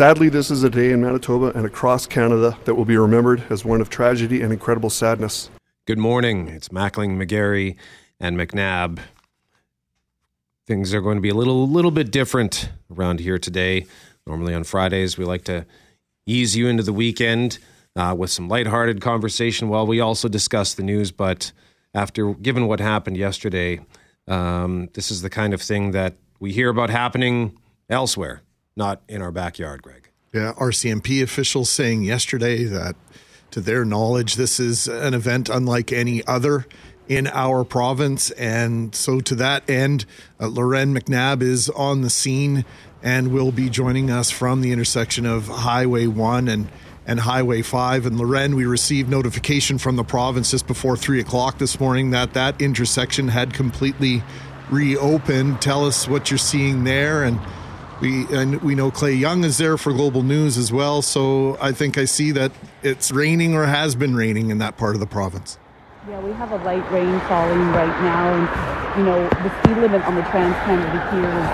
Sadly, this is a day in Manitoba and across Canada that will be remembered as one of tragedy and incredible sadness. Good morning. It's Mackling, McGarry, and McNabb. Things are going to be a little little bit different around here today. Normally on Fridays, we like to ease you into the weekend uh, with some lighthearted conversation while we also discuss the news. But after, given what happened yesterday, um, this is the kind of thing that we hear about happening elsewhere, not in our backyard, Greg. Yeah, RCMP officials saying yesterday that, to their knowledge, this is an event unlike any other in our province. And so, to that end, uh, Lauren McNabb is on the scene and will be joining us from the intersection of Highway 1 and and Highway 5. And Lauren, we received notification from the province just before 3 o'clock this morning that that intersection had completely reopened. Tell us what you're seeing there. And we, and we know Clay Young is there for Global News as well. So I think I see that it's raining or has been raining in that part of the province. Yeah, we have a light rain falling right now. And, you know, the speed limit on the Trans Canada here is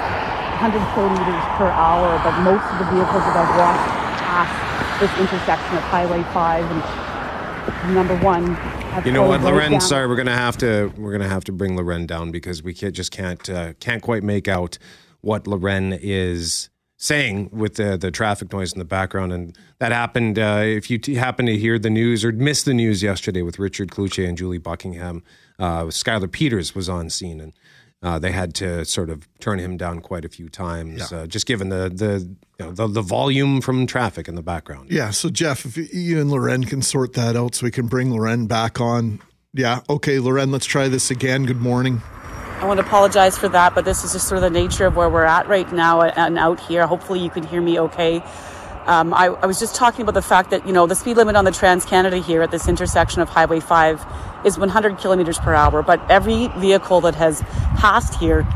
100 kilometers per hour, but most of the vehicles that I've walked past this intersection of Highway 5 and number one. You know what, Lauren? Down. Sorry, we're gonna have to we're gonna have to bring Lauren down because we can't just can't uh, can't quite make out what Lauren is saying with the the traffic noise in the background, and that happened. Uh, if you t- happen to hear the news or miss the news yesterday with Richard Cloutier and Julie Buckingham, uh, Skylar Peters was on scene and uh, they had to sort of turn him down quite a few times, yeah. uh, just given the the, you know, the the volume from traffic in the background. Yeah. So Jeff, if you and Lauren can sort that out, so we can bring Lauren back on. Yeah. Okay, Lauren, let's try this again. Good morning. I want to apologize for that, but this is just sort of the nature of where we're at right now and out here. Hopefully, you can hear me okay. Um, I, I, was just talking about the fact that, you know, the speed limit on the Trans Canada here at this intersection of Highway 5 is 100 kilometers per hour, but every vehicle that has passed here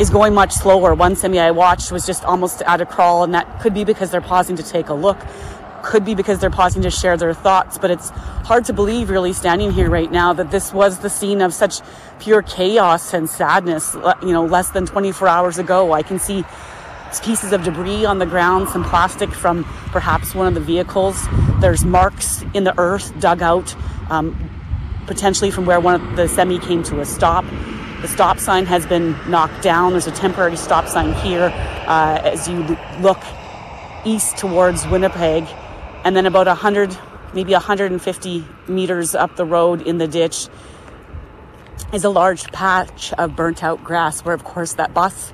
is going much slower. One semi I watched was just almost at a crawl, and that could be because they're pausing to take a look, could be because they're pausing to share their thoughts, but it's hard to believe, really, standing here right now, that this was the scene of such pure chaos and sadness, you know, less than 24 hours ago. I can see pieces of debris on the ground, some plastic from perhaps one of the vehicles. There's marks in the earth dug out, um, potentially from where one of the semi came to a stop. The stop sign has been knocked down. There's a temporary stop sign here uh, as you look east towards Winnipeg, and then about 100, maybe 150 meters up the road in the ditch is a large patch of burnt out grass where, of course, that bus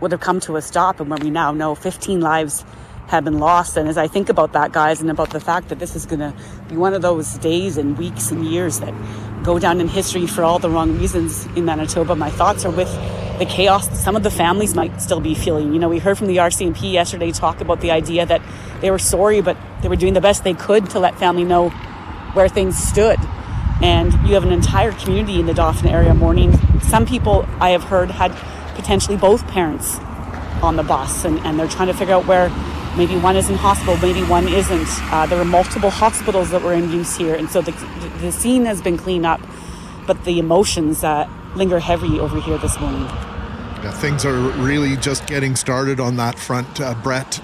would have come to a stop and where we now know 15 lives have been lost. And as I think about that, guys, and about the fact that this is going to be one of those days and weeks and years that go down in history for all the wrong reasons in Manitoba, my thoughts are with the chaos some of the families might still be feeling. You know, we heard from the RCMP yesterday talk about the idea that they were sorry, but they were doing the best they could to let family know where things stood. And you have an entire community in the Dauphin area mourning. Some people I have heard had potentially both parents on the bus, and, and they're trying to figure out where maybe one is in hospital, maybe one isn't. Uh, there were multiple hospitals that were in use here, and so the, the scene has been cleaned up, but the emotions uh, linger heavy over here this morning. Yeah, things are really just getting started on that front, uh, Brett.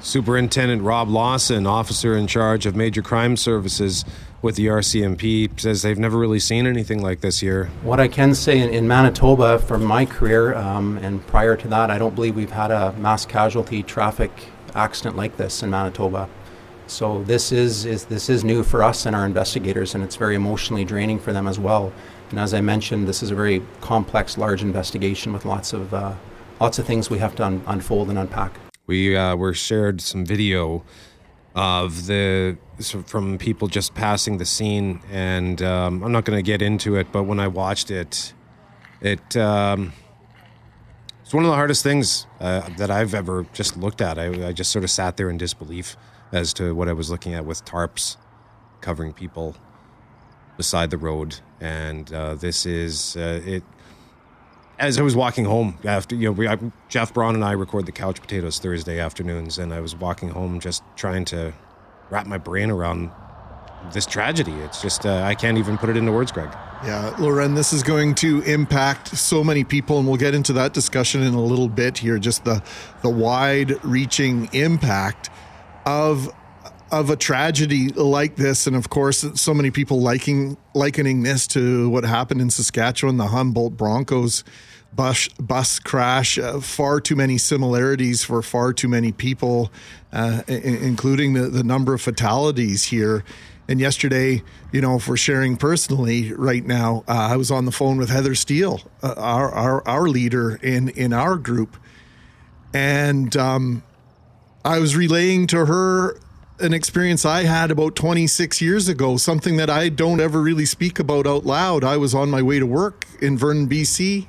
Superintendent Rob Lawson, officer in charge of major crime services, with the RCMP says they've never really seen anything like this here. What I can say in, in Manitoba from my career um, and prior to that, I don't believe we've had a mass casualty traffic accident like this in Manitoba. So this is, is this is new for us and our investigators, and it's very emotionally draining for them as well. And as I mentioned, this is a very complex, large investigation with lots of uh, lots of things we have to un- unfold and unpack. We uh, were shared some video of the from people just passing the scene, and um, I'm not going to get into it, but when I watched it, it um, it's one of the hardest things uh, that I've ever just looked at. I, I, just sort of sat there in disbelief as to what I was looking at with tarps covering people beside the road, and uh, this is uh, it. As I was walking home after, you know, we, I, Jeff Braun and I record the Couch Potatoes Thursday afternoons, and I was walking home just trying to wrap my brain around this tragedy. It's just uh, I can't even put it into words, Greg. Yeah, Lauren, this is going to impact so many people, and we'll get into that discussion in a little bit here. Just the the wide-reaching impact of of a tragedy like this, and of course, so many people liking likening this to what happened in Saskatchewan, the Humboldt Broncos bus bus crash. Uh, far too many similarities for far too many people, uh, I- including the, the number of fatalities here. And yesterday, you know, if we're sharing personally right now, uh, I was on the phone with Heather Steele, uh, our, our our leader in in our group, and um, I was relaying to her an experience I had about 26 years ago, something that I don't ever really speak about out loud. I was on my way to work in Vernon, BC.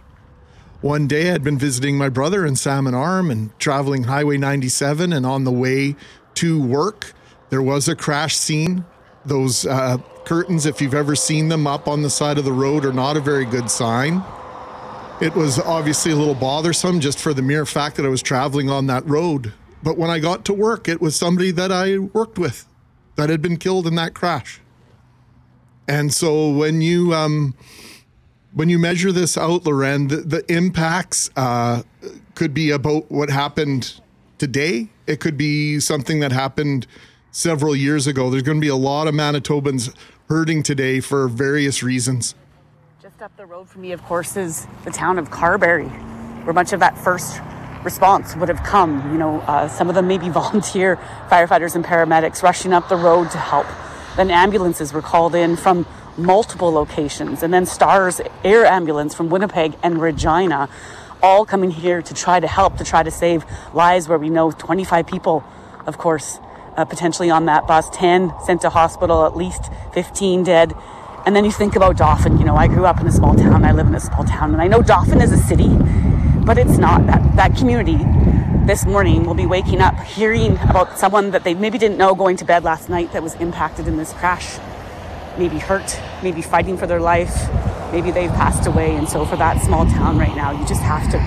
One day I'd been visiting my brother in Salmon Arm and traveling Highway 97, and on the way to work, there was a crash scene. Those uh, curtains, if you've ever seen them up on the side of the road, are not a very good sign. It was obviously a little bothersome just for the mere fact that I was traveling on that road. But when I got to work, it was somebody that I worked with that had been killed in that crash. And so when you um, when you measure this out, Lauren, the, the impacts uh, could be about what happened today. It could be something that happened several years ago. There's going to be a lot of Manitobans hurting today for various reasons. Just up the road from me, of course, is the town of Carberry, where much of that first response would have come. You know, uh, some of them maybe volunteer firefighters and paramedics rushing up the road to help. Then ambulances were called in from multiple locations, and then STARS Air Ambulance from Winnipeg and Regina, all coming here to try to help, to try to save lives where we know 25 people, of course, uh, potentially on that bus, 10 sent to hospital, at least 15 dead. And then you think about Dauphin. You know, I grew up in a small town, I live in a small town, and I know Dauphin is a city, but it's not. That, that community this morning will be waking up hearing about someone that they maybe didn't know going to bed last night that was impacted in this crash. Maybe hurt, maybe fighting for their life, maybe they've passed away. And so, for that small town right now, you just have to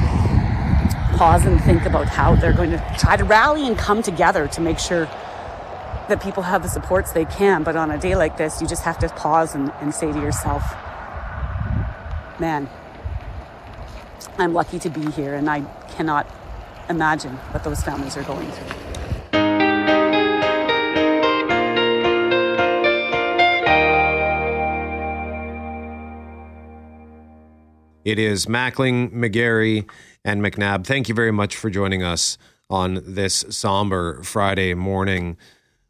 pause and think about how they're going to try to rally and come together to make sure that people have the supports they can. But on a day like this, you just have to pause and, and say to yourself, man, I'm lucky to be here, and I cannot imagine what those families are going through. It is Mackling, McGarry, and McNabb. Thank you very much for joining us on this somber Friday morning.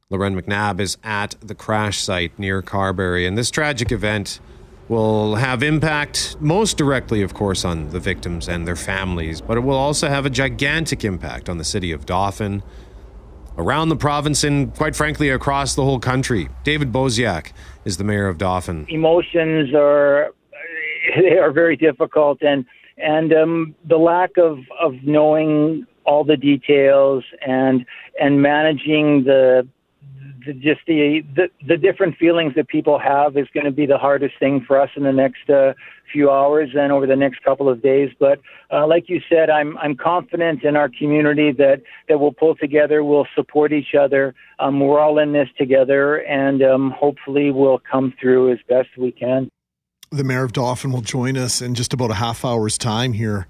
Lauren McNabb is at the crash site near Carberry, and this tragic event will have impact most directly, of course, on the victims and their families, but it will also have a gigantic impact on the city of Dauphin, around the province, and quite frankly, across the whole country. David Bosiak is the mayor of Dauphin. emotions are they are very difficult and and um, the lack of of knowing all the details and and managing the, the just the, the the different feelings that people have is going to be the hardest thing for us in the next uh, few hours and over the next couple of days. But uh, like you said, I'm I'm confident in our community that that we'll pull together, we'll support each other. Um, we're all in this together, and um, hopefully we'll come through as best we can. the mayor of Dauphin will join us in just about a half hour's time here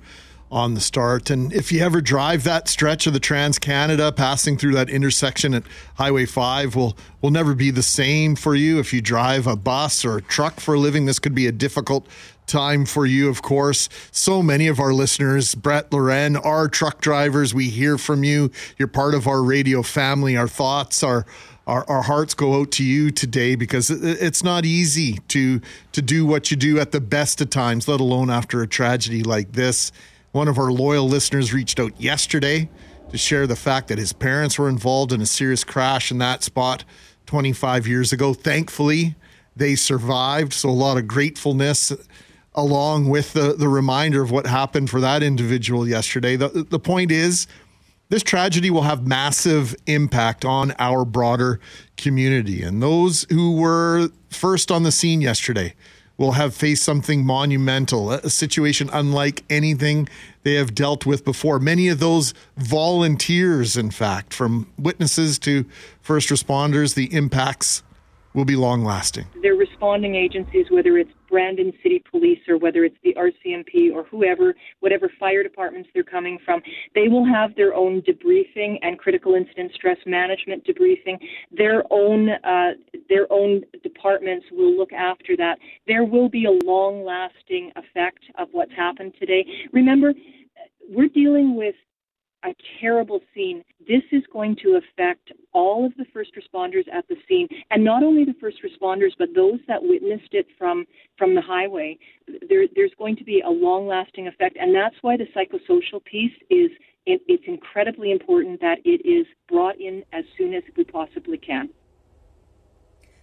on the start. And if you ever drive that stretch of the Trans Canada, passing through that intersection at Highway 5 will will never be the same for you. If you drive a bus or a truck for a living, this could be a difficult time for you, of course. So many of our listeners, Brett Lauren, are truck drivers. We hear from you. You're part of our radio family. Our thoughts are our, our hearts go out to you today because it's not easy to to do what you do at the best of times, let alone after a tragedy like this. One of our loyal listeners reached out yesterday to share the fact that his parents were involved in a serious crash in that spot 25 years ago. Thankfully, they survived. So a lot of gratefulness along with the, the reminder of what happened for that individual yesterday. The, the point is, this tragedy will have massive impact on our broader community. And those who were first on the scene yesterday will have faced something monumental, a situation unlike anything they have dealt with before. Many of those volunteers, in fact, from witnesses to first responders, the impacts will be long lasting. They're responding agencies, whether it's Brandon City Police or whether it's the RCMP or whoever, whatever fire departments they're coming from, they will have their own debriefing and critical incident stress management debriefing. Their own uh, their own departments will look after that. There will be a long lasting effect of what's happened today. Remember, we're dealing with a terrible scene. This is going to affect all of the first responders at the scene, and not only the first responders, but those that witnessed it from from the highway. There, there's going to be a long-lasting effect, and that's why the psychosocial piece is it, it's incredibly important that it is brought in as soon as we possibly can.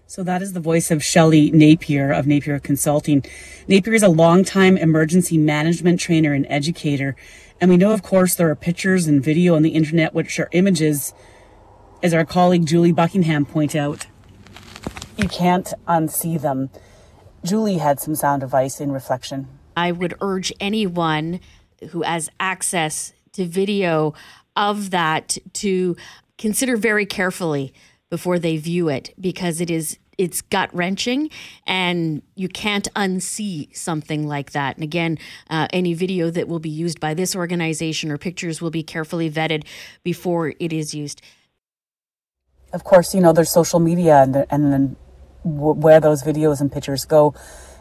So that is the voice of Shelley Napier of Napier Consulting. Napier is a longtime emergency management trainer and educator. And we know, of course, there are pictures and video on the internet which are images, as our colleague Julie Buckingham pointed out. You can't unsee them. Julie had some sound advice in reflection. I would urge anyone who has access to video of that to consider very carefully before they view it because it is it's gut wrenching and you can't unsee something like that. And again, uh, any video that will be used by this organization or pictures will be carefully vetted before it is used. Of course, you know, there's social media and, the, and then where those videos and pictures go.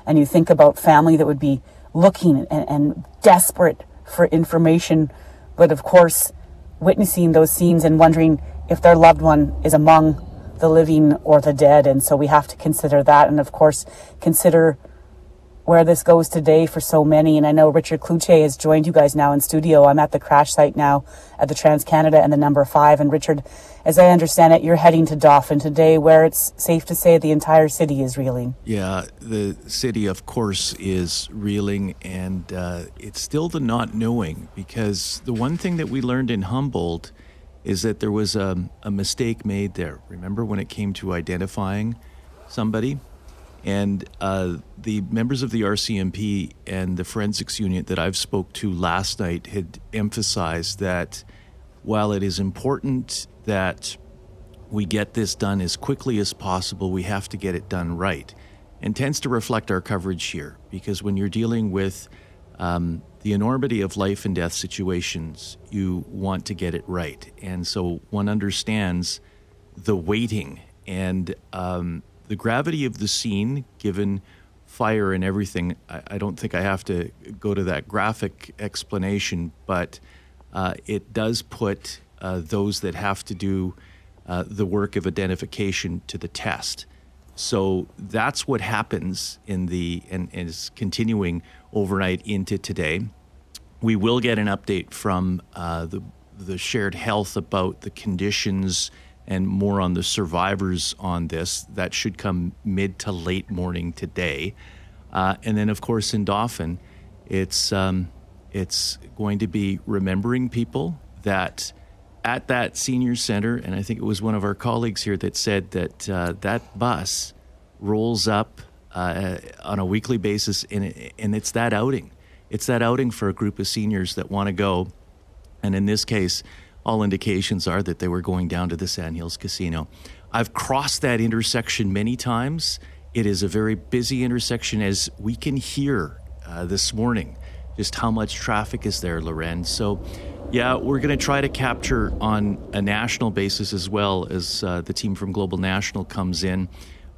And you think about family that would be looking and, and desperate for information, but of course, witnessing those scenes and wondering if their loved one is among the living or the dead. And so we have to consider that. And of course, consider where this goes today for so many. And I know Richard Cloutier has joined you guys now in studio. I'm at the crash site now at the Trans Canada and the number five. And Richard, as I understand it, you're heading to Dauphin today, where it's safe to say the entire city is reeling. Yeah, the city, of course, is reeling, and uh, it's still the not knowing because the one thing that we learned in Humboldt is that there was a, a mistake made there. Remember when it came to identifying somebody? And uh, the members of the RCMP and the forensics unit that I've spoke to last night had emphasized that while it is important that we get this done as quickly as possible, we have to get it done right. And tends to reflect our coverage here because when you're dealing with um, the enormity of life and death situations, you want to get it right. And so one understands the waiting and um, the gravity of the scene, given fire and everything. I, I, don't think I have to go to that graphic explanation, but uh, it does put uh, those that have to do uh, the work of identification to the test. So that's what happens in the and, and is continuing overnight into today. We will get an update from uh, the the shared health about the conditions and more on the survivors on this. That should come mid to late morning today. Uh, and then, of course, in Dauphin, it's um, it's going to be remembering people that at that senior center, and I think it was one of our colleagues here that said that uh, that bus rolls up uh, on a weekly basis, and, and it's that outing. It's that outing for a group of seniors that want to go. And in this case, all indications are that they were going down to the Sand Hills Casino. I've crossed that intersection many times. It is a very busy intersection, as we can hear uh, this morning just how much traffic is there, Lauren. So, yeah, we're going to try to capture on a national basis as well as uh, the team from Global National comes in,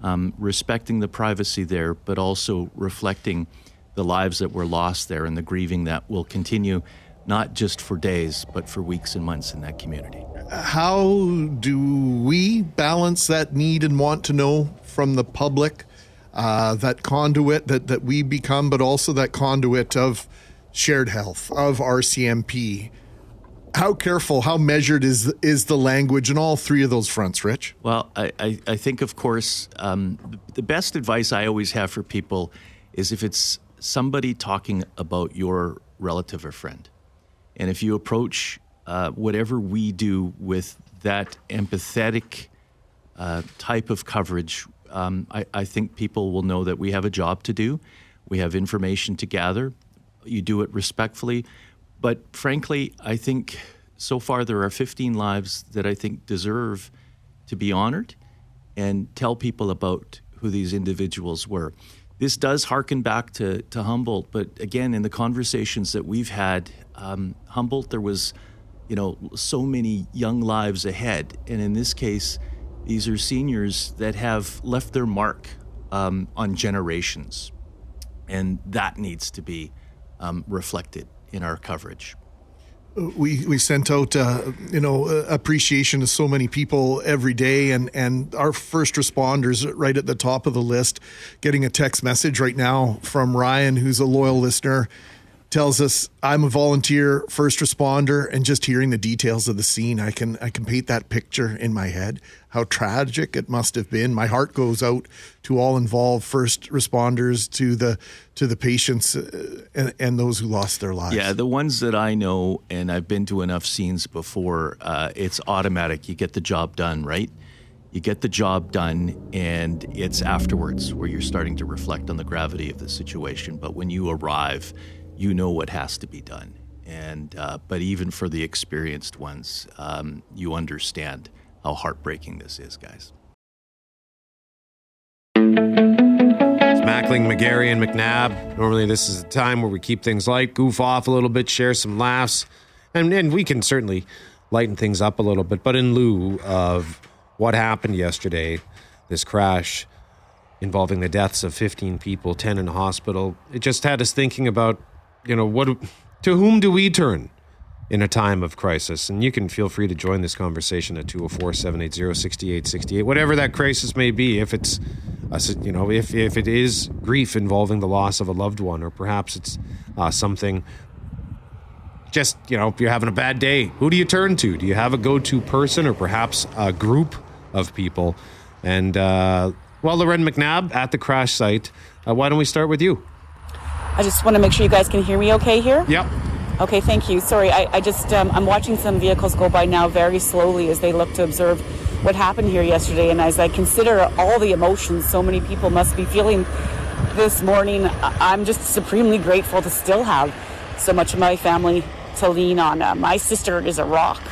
um, respecting the privacy there, but also reflecting the lives that were lost there and the grieving that will continue not just for days, but for weeks and months in that community. How do we balance that need and want to know from the public, uh, that conduit that, that we become, but also that conduit of shared health, of RCMP? How careful, how measured is is the language in all three of those fronts, Rich? Well, I, I, I think, of course, um, the best advice I always have for people is if it's somebody talking about your relative or friend and if you approach uh, whatever we do with that empathetic uh, type of coverage, um, I, I, think people will know that we have a job to do. We have information to gather. You do it respectfully. But frankly, I think so far there are 15 lives that I think deserve to be honored and tell people about who these individuals were. this does harken back to, to Humboldt, but again, in the conversations that we've had, um, Humboldt, there was, you know, so many young lives ahead. And in this case, these are seniors that have left their mark um, on generations. And that needs to be um, reflected in our coverage. We we sent out uh, you know appreciation to so many people every day and and our first responders right at the top of the list getting a text message right now from Ryan who's a loyal listener tells us I'm a volunteer first responder and just hearing the details of the scene I can I can paint that picture in my head how tragic it must have been. My heart goes out to all involved first responders to the to the patients uh, and, and those who lost their lives. Yeah the ones that I know and I've been to enough scenes before uh, it's automatic. You get the job done right? You get the job done and it's afterwards where you're starting to reflect on the gravity of the situation. But when you arrive you know what has to be done. And uh, but even for the experienced ones, um, you understand how heartbreaking this is, guys. Mackling, McGarry, and McNabb. Normally, this is a time where we keep things light, goof off a little bit, share some laughs, and, and we can certainly lighten things up a little bit. But in lieu of what happened yesterday, this crash involving the deaths of 15 people, 10 in hospital, it just had us thinking about you know, what to whom do we turn in a time of crisis? And you can feel free to join this conversation at 204 780 6868, whatever that crisis may be. If it's, a, you know, if, if it is grief involving the loss of a loved one, or perhaps it's uh, something just, you know, if you're having a bad day, who do you turn to? Do you have a go to person or perhaps a group of people? And, uh, well, Lauren McNabb at the crash site, uh, why don't we start with you? I just want to make sure you guys can hear me okay here. Yep. Okay, thank you. Sorry, I, I just um, I'm watching some vehicles go by now very slowly as they look to observe what happened here yesterday, and as I consider all the emotions so many people must be feeling this morning, I'm just supremely grateful to still have so much of my family to lean on. Uh, my sister is a rock.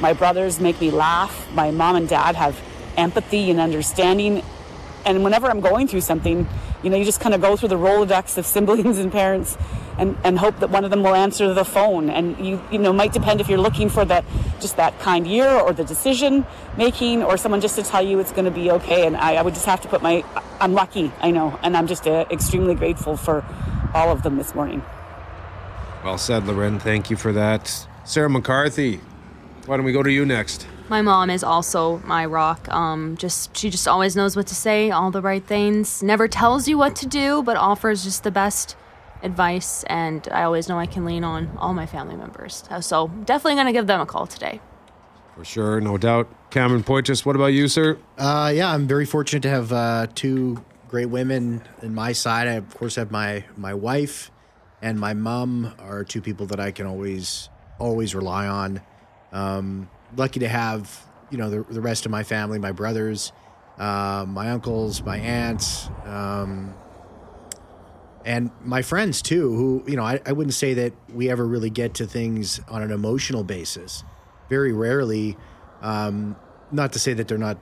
My brothers make me laugh. My mom and dad have empathy and understanding, and whenever I'm going through something you know, you just kind of go through the Rolodex of siblings and parents and, and hope that one of them will answer the phone. And you, you know, might depend if you're looking for that, just that kind ear or the decision making or someone just to tell you it's going to be okay. And I, I would just have to put my, I'm lucky, I know. And I'm just uh, extremely grateful for all of them this morning. Well said, Lauren. Thank you for that. Sarah McCarthy, why don't we go to you next? My mom is also my rock. Um, just she just always knows what to say, all the right things. Never tells you what to do, but offers just the best advice. And I always know I can lean on all my family members. Uh, so definitely gonna give them a call today. For sure, no doubt. Cameron Poitras, what about you, sir? Uh, yeah, I'm very fortunate to have uh, two great women in my side. I of course have my my wife and my mom are two people that I can always always rely on. Um, lucky to have you know the, the rest of my family, my brothers, uh, my uncles, my aunts, um, and my friends too. Who you know I, I wouldn't say that we ever really get to things on an emotional basis. Very rarely. Um, not to say that they're not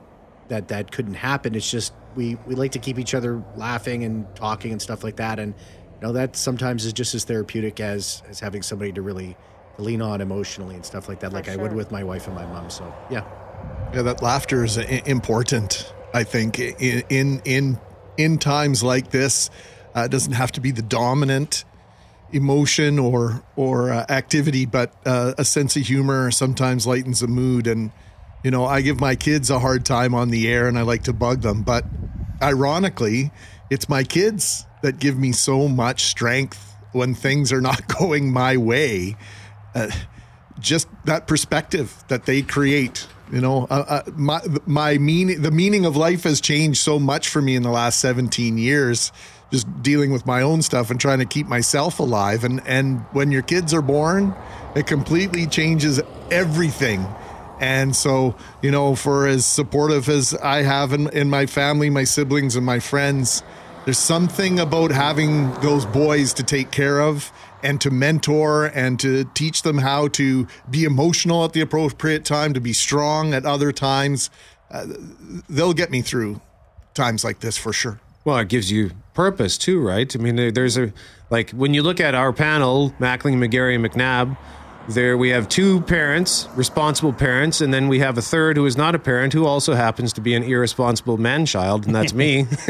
that that couldn't happen. It's just we we like to keep each other laughing and talking and stuff like that. And you know that sometimes is just as therapeutic as as having somebody to really lean on emotionally and stuff like that, like sure. I would with my wife and my mom. So yeah, yeah, that laughter is important. I think in in in, in times like this, uh, it doesn't have to be the dominant emotion or or uh, activity, but uh, a sense of humor sometimes lightens the mood. And you know, I give my kids a hard time on the air, and I like to bug them, but ironically, it's my kids that give me so much strength when things are not going my way uh, just that perspective that they create. You know, uh, uh, my my meaning, the meaning of life has changed so much for me in the last 17 years. Just dealing with my own stuff and trying to keep myself alive. And and when your kids are born, it completely changes everything. And so, you know, for as supportive as I have in, in my family, my siblings, and my friends, there's something about having those boys to take care of and to mentor and to teach them how to be emotional at the appropriate time, to be strong at other times. Uh, they'll get me through times like this for sure. Well, it gives you purpose too, right? I mean, there's a like when you look at our panel, Mackling, McGarry, and McNabb. There we have two parents, responsible parents, and then we have a third who is not a parent who also happens to be an irresponsible man child, and that's me.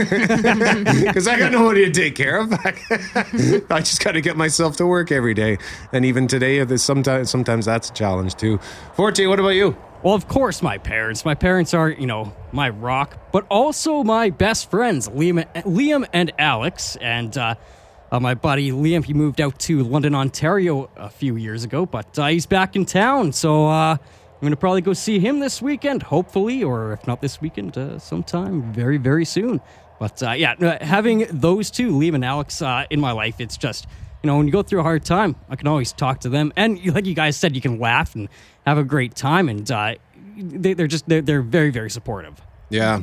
Because I got nobody to take care of. I just got to get myself to work every day, and even today, sometimes sometimes that's a challenge too. Forte, what about you? Well, of course, my parents. My parents are, you know, my rock, but also my best friends, Liam, Liam and Alex, and. Uh, uh, my buddy Liam, he moved out to London, Ontario a few years ago, but uh, he's back in town. So uh, I'm going to probably go see him this weekend, hopefully, or if not this weekend, uh, sometime very, very soon. But uh, yeah, having those two, Liam and Alex, uh, in my life, it's just, you know, when you go through a hard time, I can always talk to them. And like you guys said, you can laugh and have a great time. And they, are just, they're, they're very, very supportive. Yeah.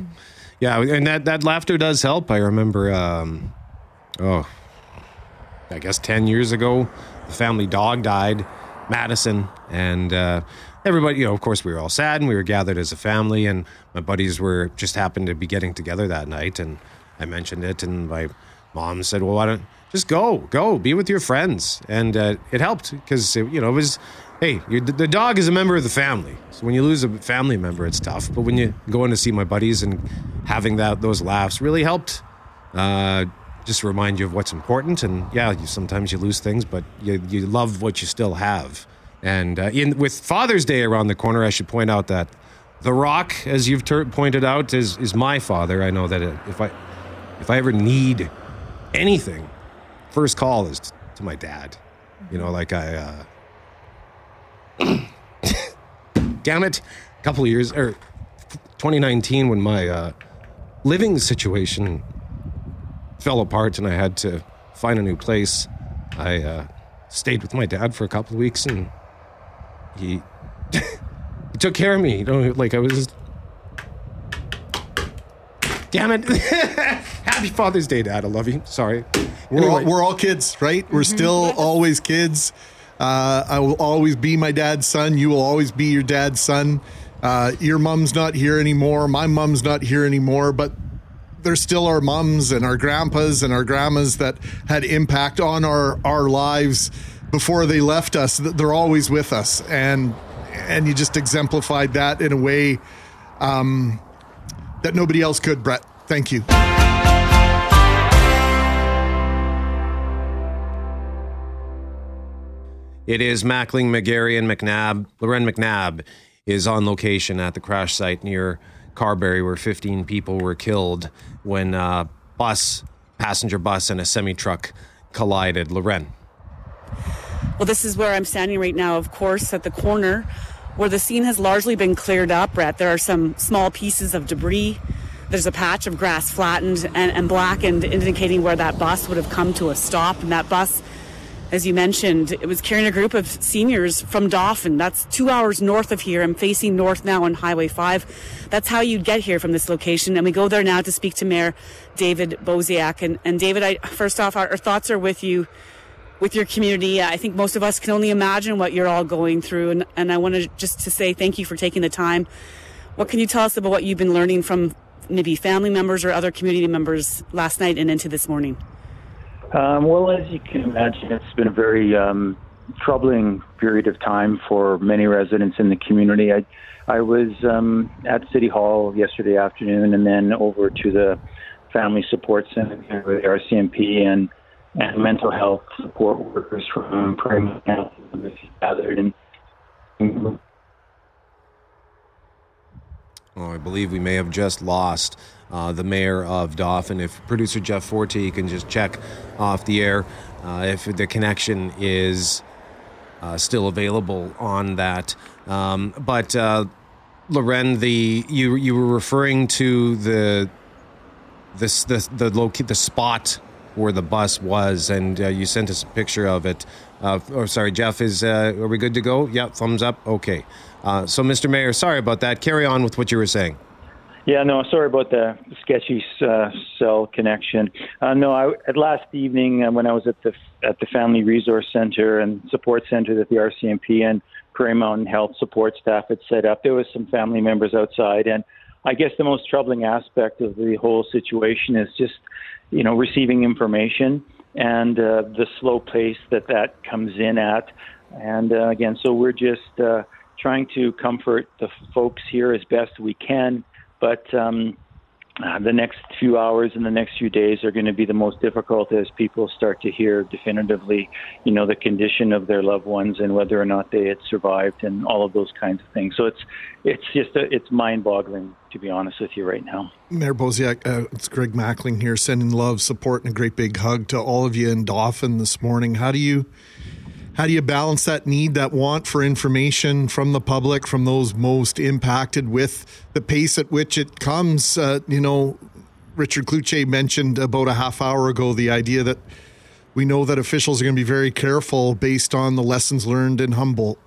Yeah. And that, that laughter does help. I remember, um, oh, I guess 10 years ago, the family dog died, Madison, and uh, everybody, you know, of course, we were all sad and we were gathered as a family, and my buddies were just happened to be getting together that night, and I mentioned it, and my mom said, "Well, why don't just go, go, be with your friends," and uh, it helped because you know it was. Hey, the dog is a member of the family, so when you lose a family member, it's tough. But when you go in to see my buddies and having that those laughs really helped uh, just remind you of what's important. And yeah, you, sometimes you lose things, but you, you love what you still have. And uh, in, with Father's Day around the corner, I should point out that The Rock, as you've ter- pointed out, is is my father. I know that if I if I ever need anything, first call is t- to my dad. You know, like I. Uh, damn it, a couple years or 2019 when my uh, living situation fell apart and I had to find a new place, I uh, stayed with my dad for a couple of weeks and he, he took care of me. You know, like I was. Damn it! Happy Father's Day, Dad. I love you. Sorry. We're, anyway. all, we're all kids, right? We're mm-hmm. still always kids. Uh, I will always be my dad's son. You will always be your dad's son. Uh, your mom's not here anymore. My mom's not here anymore. But there's still our mums and our grandpas and our grandmas that had impact on our our lives before they left us. They're always with us, and and you just exemplified that in a way um, that nobody else could. Brett, thank you. It is Mackling, McGarry, and McNabb. Lauren McNabb is on location at the crash site near Carberry, where 15 people were killed when a bus, passenger bus, and a semi truck collided. Lauren. Well, this is where I'm standing right now, of course, at the corner where the scene has largely been cleared up, Brett. There are some small pieces of debris. There's a patch of grass flattened and, and blackened, indicating where that bus would have come to a stop. And that bus as you mentioned, it was carrying a group of seniors from Dauphin. That's two hours north of here. I'm facing north now on Highway 5. That's how you'd get here from this location. And we go there now to speak to Mayor David Bosiak. And, and David, I, first off, our, our thoughts are with you, with your community. I think most of us can only imagine what you're all going through. And, and I want to just to say thank you for taking the time. What can you tell us about what you've been learning from maybe family members or other community members last night and into this morning? Um, well, as you can imagine, it's been a very um, troubling period of time for many residents in the community. I, I was um, at City Hall yesterday afternoon and then over to the Family Support Center with RCMP and, and mental health support workers from Prairie gathered. And oh, I believe we may have just lost uh, the mayor of Dauphin. If producer Jeff Forte can just check off the air uh, if the connection is uh, still available on that. Um, but uh, Lauren, the you you were referring to the this the the loca- the spot where the bus was, and uh, you sent us a picture of it. Uh, oh, sorry, Jeff. Is uh, are we good to go? Yep, thumbs up. Okay. Uh, so, Mr. Mayor, sorry about that. Carry on with what you were saying. Yeah, no, sorry about the sketchy uh, cell connection. Uh, no, I, at last evening uh, when I was at the at the Family Resource Center and Support Center that the RCMP and Prairie Mountain Health support staff had set up, there was some family members outside, and I guess the most troubling aspect of the whole situation is just you know, receiving information and uh, the slow pace that that comes in at. And uh, again, so we're just uh, trying to comfort the folks here as best we can. But um, uh, the next few hours and the next few days are going to be the most difficult as people start to hear definitively, you know, the condition of their loved ones and whether or not they had survived and all of those kinds of things. So it's it's just a, it's mind-boggling to be honest with you right now. Mayor Bosiak, uh, it's Greg Mackling here, sending love, support, and a great big hug to all of you in Dauphin this morning. How do you how do you balance that need, that want for information from the public, from those most impacted, with the pace at which it comes? Uh, you know, Richard Cloutier mentioned about a half hour ago the idea that we know that officials are going to be very careful based on the lessons learned in Humboldt.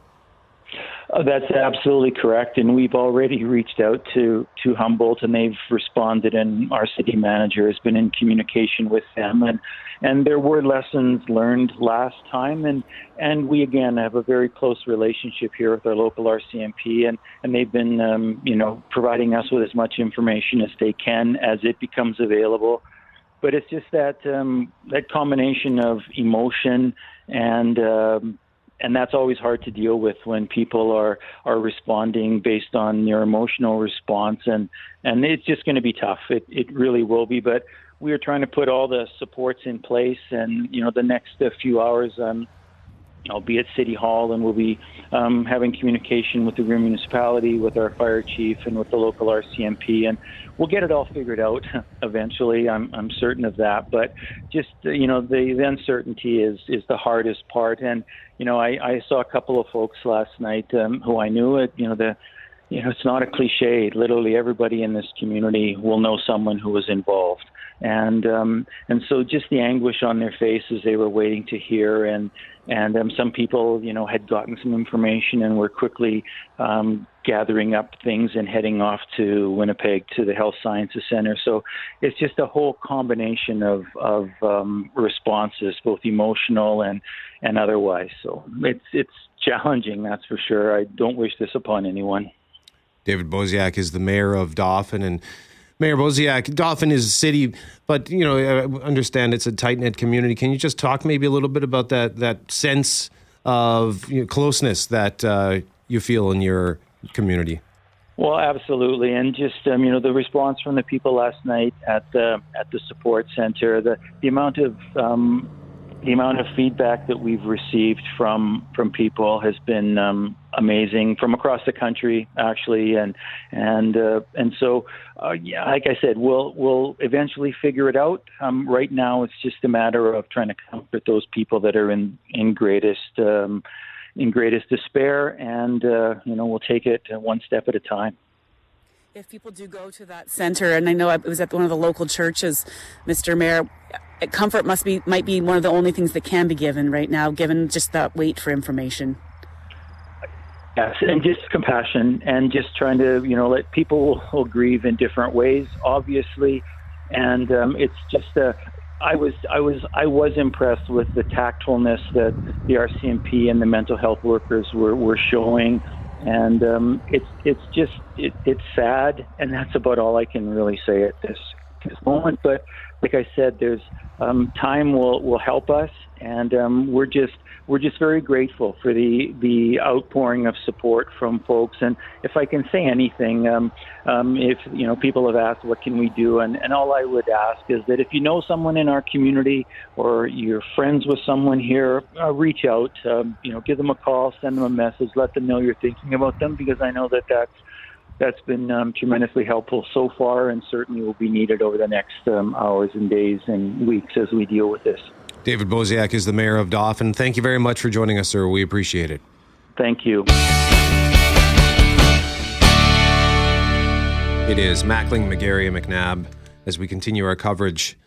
Uh, that's absolutely correct, and we've already reached out to to Humboldt, and they've responded. And our city manager has been in communication with them, and and there were lessons learned last time, and and we again have a very close relationship here with our local RCMP, and and they've been um, you know providing us with as much information as they can as it becomes available. But it's just that um, that combination of emotion and um, and that's always hard to deal with when people are are responding based on your emotional response. And and it's just going to be tough. It it really will be. But we are trying to put all the supports in place and you know the next uh, few hours um I'll be at City Hall and we'll be um, having communication with the Green Municipality, with our fire chief, and with the local RCMP, and we'll get it all figured out eventually. I'm, I'm certain of that. But just uh, you know, the, the uncertainty is is the hardest part. And you know, I, I saw a couple of folks last night um, who I knew. It, you know, the you know, it's not a cliche. Literally, everybody in this community will know someone who was involved and um, and so just the anguish on their faces they were waiting to hear. And and um, some people you know had gotten some information and were quickly um, gathering up things and heading off to Winnipeg to the Health Sciences Center. So it's just a whole combination of of um, responses both emotional and and otherwise. So it's it's challenging that's for sure. I don't wish this upon anyone. David Bosiak is the mayor of Dauphin and Mayor Bosiak, Dauphin is a city, but you know, I understand it's a tight knit community. Can you just talk maybe a little bit about that that sense of you know, closeness that uh, you feel in your community? Well, absolutely, and just um, you know the response from the people last night at the at the support center, the the amount of um, the amount of feedback that we've received from from people has been um, amazing from across the country, actually, and and uh, and so uh, yeah, like I said, we'll we'll eventually figure it out. Um, right now, it's just a matter of trying to comfort those people that are in in greatest um, in greatest despair, and uh, you know we'll take it one step at a time if people do go to that center, and I know it was at one of the local churches, Mr. Mayor, comfort must be might be one of the only things that can be given right now, given just that wait for information. Yes, and just compassion, and just trying to you know let people will grieve in different ways, obviously, and um, it's just a. I was I was I was impressed with the tactfulness that the RCMP and the mental health workers were, were showing and um, it's it's just it, it's sad, and that's about all I can really say at this this moment. But like I said, there's um, time will will help us, and um, we're just we're just very grateful for the the outpouring of support from folks. And if I can say anything, um, um, if you know people have asked what can we do, and, and all I would ask is that if you know someone in our community or you're friends with someone here, uh, reach out. Um, you know, give them a call, send them a message, let them know you're thinking about them because I know that that's that's been um, tremendously helpful so far and certainly will be needed over the next um, hours and days and weeks as we deal with this. David Bosiak is the mayor of Dauphin. Thank you very much for joining us, sir. We appreciate it. Thank you. It is Mackling, McGarry, and McNabb as we continue our coverage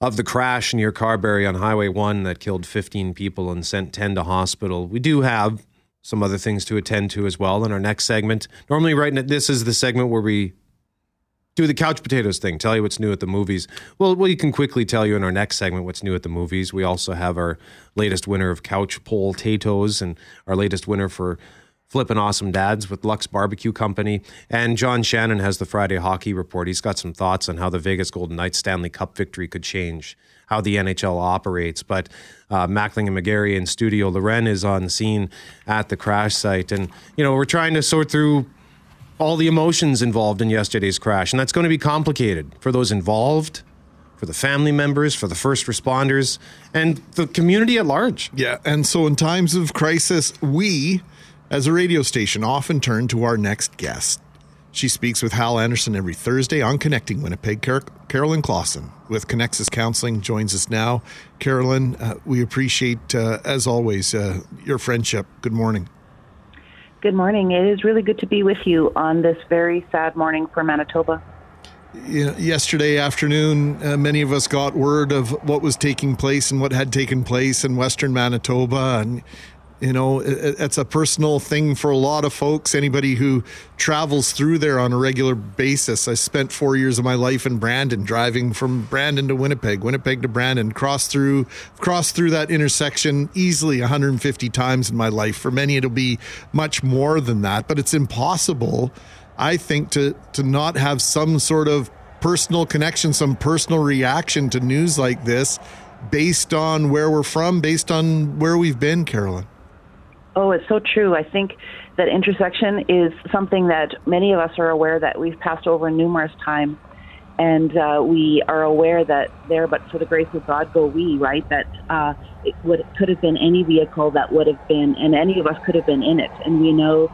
of the crash near Carberry on Highway 1 that killed 15 people and sent 10 to hospital. We do have some other things to attend to as well in our next segment. Normally, right now, this is the segment where we do the couch potatoes thing, tell you what's new at the movies. Well, we can quickly tell you in our next segment what's new at the movies. We also have our latest winner of couch poll tatoes and our latest winner for Flippin' Awesome Dads with Lux Barbecue Company. And John Shannon has the Friday Hockey Report. He's got some thoughts on how the Vegas Golden Knights Stanley Cup victory could change how the NHL operates. But uh, Mackling and McGarry in studio, Lauren is on scene at the crash site. And, you know, we're trying to sort through all the emotions involved in yesterday's crash. And that's going to be complicated for those involved, for the family members, for the first responders, and the community at large. Yeah. And so in times of crisis, we, as a radio station, often turn to our next guest. She speaks with Hal Anderson every Thursday on Connecting Winnipeg. Car- Carolyn Klassen with Connexus Counseling joins us now. Carolyn, uh, we appreciate, uh, as always, uh, your friendship. Good morning. Good morning. It is really good to be with you on this very sad morning for Manitoba. yesterday afternoon, uh, many of us got word of what was taking place and what had taken place in Western Manitoba, and you know, it's a personal thing for a lot of folks. Anybody who travels through there on a regular basis. I spent four years of my life in Brandon, driving from Brandon to Winnipeg, Winnipeg to Brandon, cross through, cross through that intersection easily 150 times in my life. For many, it'll be much more than that, but it's impossible, I think, to to not have some sort of personal connection, some personal reaction to news like this, based on where we're from, based on where we've been, Carolyn. Oh, it's so true. I think that intersection is something that many of us are aware that we've passed over numerous times. And uh, we are aware that there, but for the grace of God, go we, right? That uh, it would could have been any vehicle that would have been, and any of us could have been in it. And we know,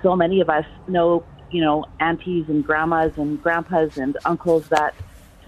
so many of us know, you know, aunties and grandmas and grandpas and uncles that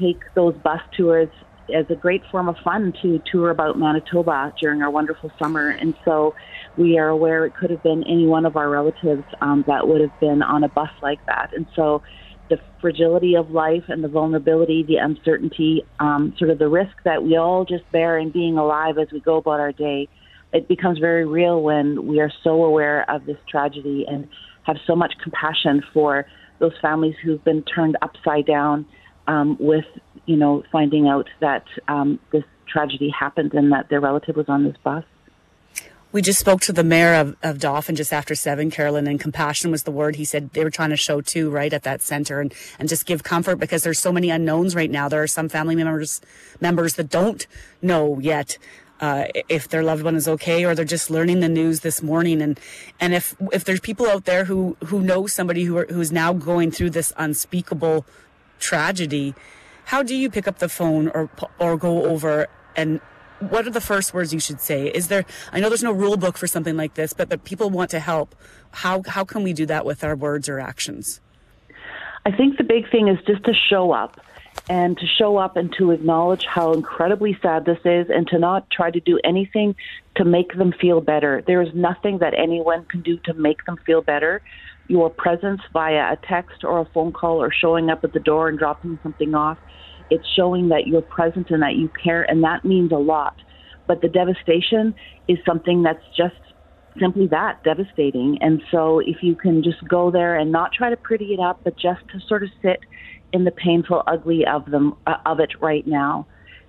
take those bus tours as a great form of fun to tour about Manitoba during our wonderful summer. And so we are aware it could have been any one of our relatives um, that would have been on a bus like that. And so the fragility of life and the vulnerability, the uncertainty, um, sort of the risk that we all just bear in being alive as we go about our day, it becomes very real when we are so aware of this tragedy and have so much compassion for those families who've been turned upside down um, with, you know, finding out that um, this tragedy happened and that their relative was on this bus. We just spoke to the mayor of, of Dauphin just after seven, Carolyn, and compassion was the word he said they were trying to show too, right, at that center and, and just give comfort because there's so many unknowns right now. There are some family members members that don't know yet uh, if their loved one is okay or they're just learning the news this morning and and if if there's people out there who who know somebody who are, who's now going through this unspeakable tragedy how do you pick up the phone or or go over and what are the first words you should say? Is there, I know there's no rule book for something like this, but, but people want to help. How, how can we do that with our words or actions? I think the big thing is just to show up and to show up and to acknowledge how incredibly sad this is and to not try to do anything to make them feel better. There is nothing that anyone can do to make them feel better. Your presence via a text or a phone call or showing up at the door and dropping something off it's showing that you're present and that you care, and that means a lot. But the devastation is something that's just simply that devastating. And so if you can just go there and not try to pretty it up, but just to sort of sit in the painful, ugly of them uh, of it right now.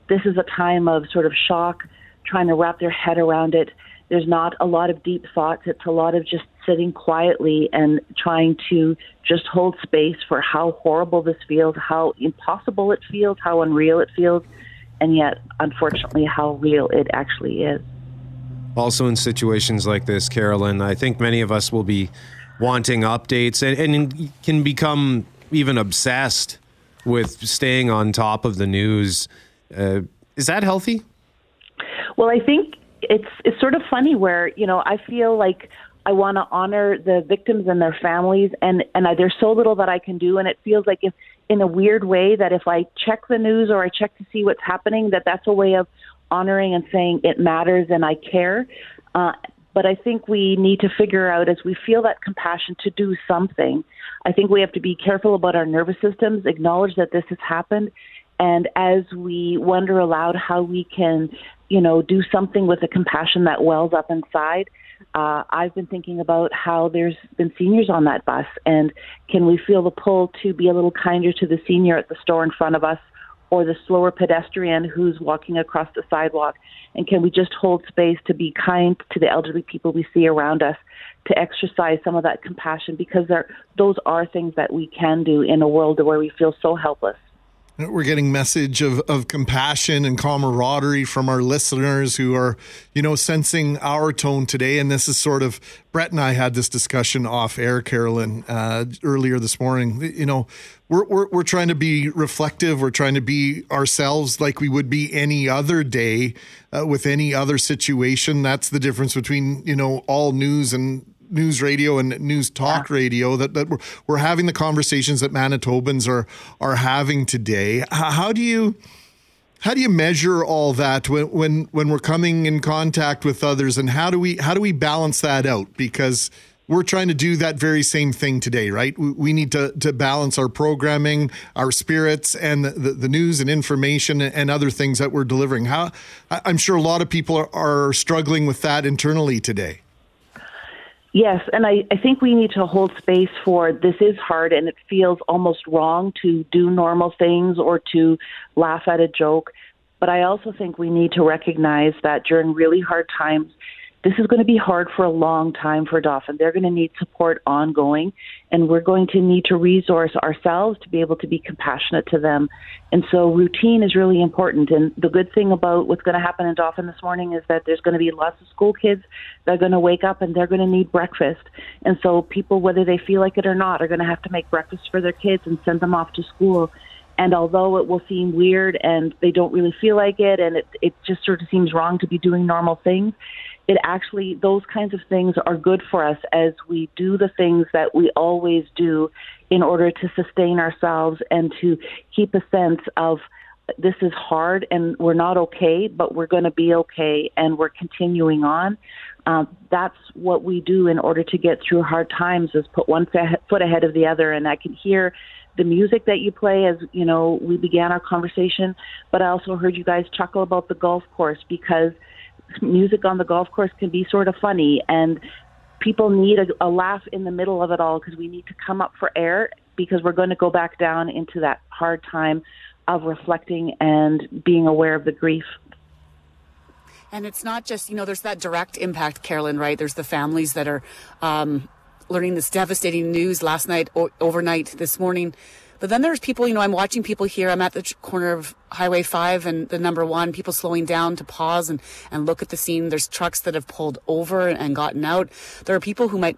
This is a time of sort of shock, trying to wrap their head around it. There's not a lot of deep thoughts. It's a lot of just sitting quietly and trying to just hold space for how horrible this feels, how impossible it feels, how unreal it feels, and yet, unfortunately, how real it actually is. Also, in situations like this, Carolyn, I think many of us will be wanting updates and, and can become even obsessed with staying on top of the news. Uh, is that healthy? Well, I think it's it's sort of funny where you know I feel like I want to honor the victims and their families, and and I, there's so little that I can do, and it feels like if in a weird way that if I check the news or I check to see what's happening, that that's a way of honoring and saying it matters and I care. Uh, but I think we need to figure out as we feel that compassion to do something. I think we have to be careful about our nervous systems, acknowledge that this has happened, and as we wonder aloud how we can, you know, do something with the compassion that wells up inside uh, I've been thinking about how there's been seniors on that bus, and can we feel the pull to be a little kinder to the senior at the store in front of us, or the slower pedestrian who's walking across the sidewalk? And can we just hold space to be kind to the elderly people we see around us, to exercise some of that compassion? Because there, those are things that we can do in a world where we feel so helpless. We're getting message of, of compassion and camaraderie from our listeners who are, you know, sensing our tone today. And this is sort of Brett and I had this discussion off air, Carolyn, uh, earlier this morning. You know, we're, we're we're trying to be reflective. We're trying to be ourselves like we would be any other day uh, with any other situation. That's the difference between you know all news and news radio and news talk yeah. radio that, that we're, we're having the conversations that Manitobans are are having today. How do you how do you measure all that when when when we're coming in contact with others and how do we how do we balance that out because we're trying to do that very same thing today, right? We, need to, to balance our programming, our spirits, and the, the, the, news and information and other things that we're delivering. How I'm sure a lot of people are, are struggling with that internally today. Yes, and I, I think we need to hold space for this is hard and it feels almost wrong to do normal things or to laugh at a joke. But I also think we need to recognize that during really hard times, this is going to be hard for a long time for Dauphin. They're going to need support ongoing, and we're going to need to resource ourselves to be able to be compassionate to them. And so, routine is really important. And the good thing about what's going to happen in Dauphin this morning is that there's going to be lots of school kids that are going to wake up and they're going to need breakfast. And so, people, whether they feel like it or not, are going to have to make breakfast for their kids and send them off to school. And although it will seem weird and they don't really feel like it, and it, it just sort of seems wrong to be doing normal things, it actually those kinds of things are good for us as we do the things that we always do in order to sustain ourselves and to keep a sense of this is hard and we're not okay, but we're going to be okay and we're continuing on. Um, that's what we do in order to get through hard times is put one foot ahead of the other. And I can hear the music that you play as you know we began our conversation, but I also heard you guys chuckle about the golf course because music on the golf course can be sort of funny and people need a, a laugh in the middle of it all because we need to come up for air because we're going to go back down into that hard time of reflecting and being aware of the grief. And it's not just you know there's that direct impact carolyn right? There's the families that are um, learning this devastating news last night o- overnight this morning but then there's people, you know, I'm watching people here. I'm at the corner of Highway 5 and the number one, people slowing down to pause and, and look at the scene. There's trucks that have pulled over and gotten out. There are people who might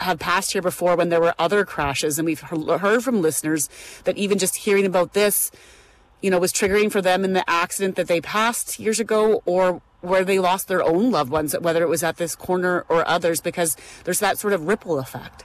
have passed here before when there were other crashes. And we've heard from listeners that even just hearing about this, you know, was triggering for them in the accident that they passed years ago or where they lost their own loved ones, whether it was at this corner or others, because there's that sort of ripple effect.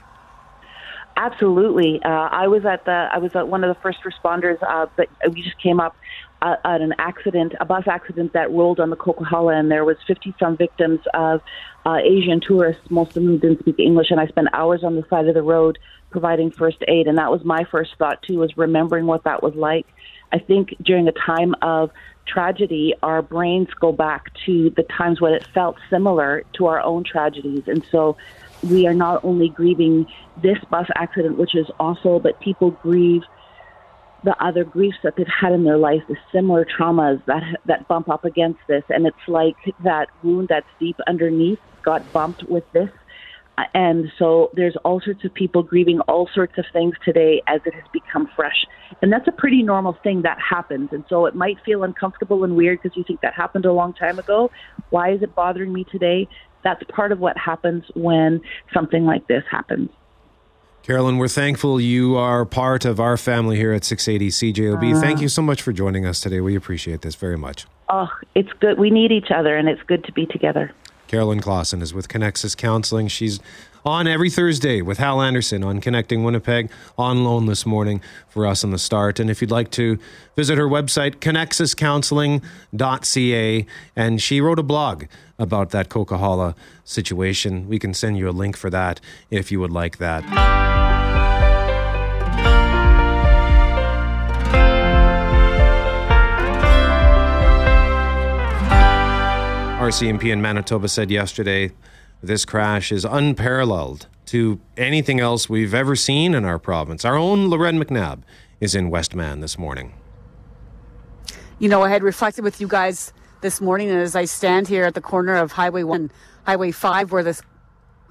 Absolutely. Uh, I was at the I was at one of the first responders, uh, but we just came up uh, at an accident, a bus accident that rolled on the Coquihalla, and there was 50 some victims of uh, Asian tourists. Most of them didn't speak English, and I spent hours on the side of the road providing first aid, and that was my first thought too, was remembering what that was like. I think during a time of tragedy, our brains go back to the times when it felt similar to our own tragedies, and so we are not only grieving this bus accident, which is awful, but people grieve the other griefs that they've had in their life, the similar traumas that that bump up against this, and it's like that wound that's deep underneath got bumped with this, and so there's all sorts of people grieving all sorts of things today as it has become fresh, and that's a pretty normal thing that happens, and so it might feel uncomfortable and weird because you think that happened a long time ago. Why is it bothering me today? That's part of what happens when something like this happens. Carolyn, we're thankful you are part of our family here at 680 CJOB. Uh, Thank you so much for joining us today. We appreciate this very much. Oh, it's good. We need each other, and it's good to be together. Carolyn Klassen is with Connexus Counseling. She's on every Thursday with Hal Anderson on Connecting Winnipeg on loan this morning for us on the start. And if you'd like to visit her website, connexuscounseling.ca, and she wrote a blog about that Coquihalla situation. We can send you a link for that if you would like that. RCMP in Manitoba said yesterday this crash is unparalleled to anything else we've ever seen in our province. Our own Lauren McNabb is in Westman this morning. you know, I had reflected with you guys this morning And as I stand here at the corner of Highway 1, Highway 5, where this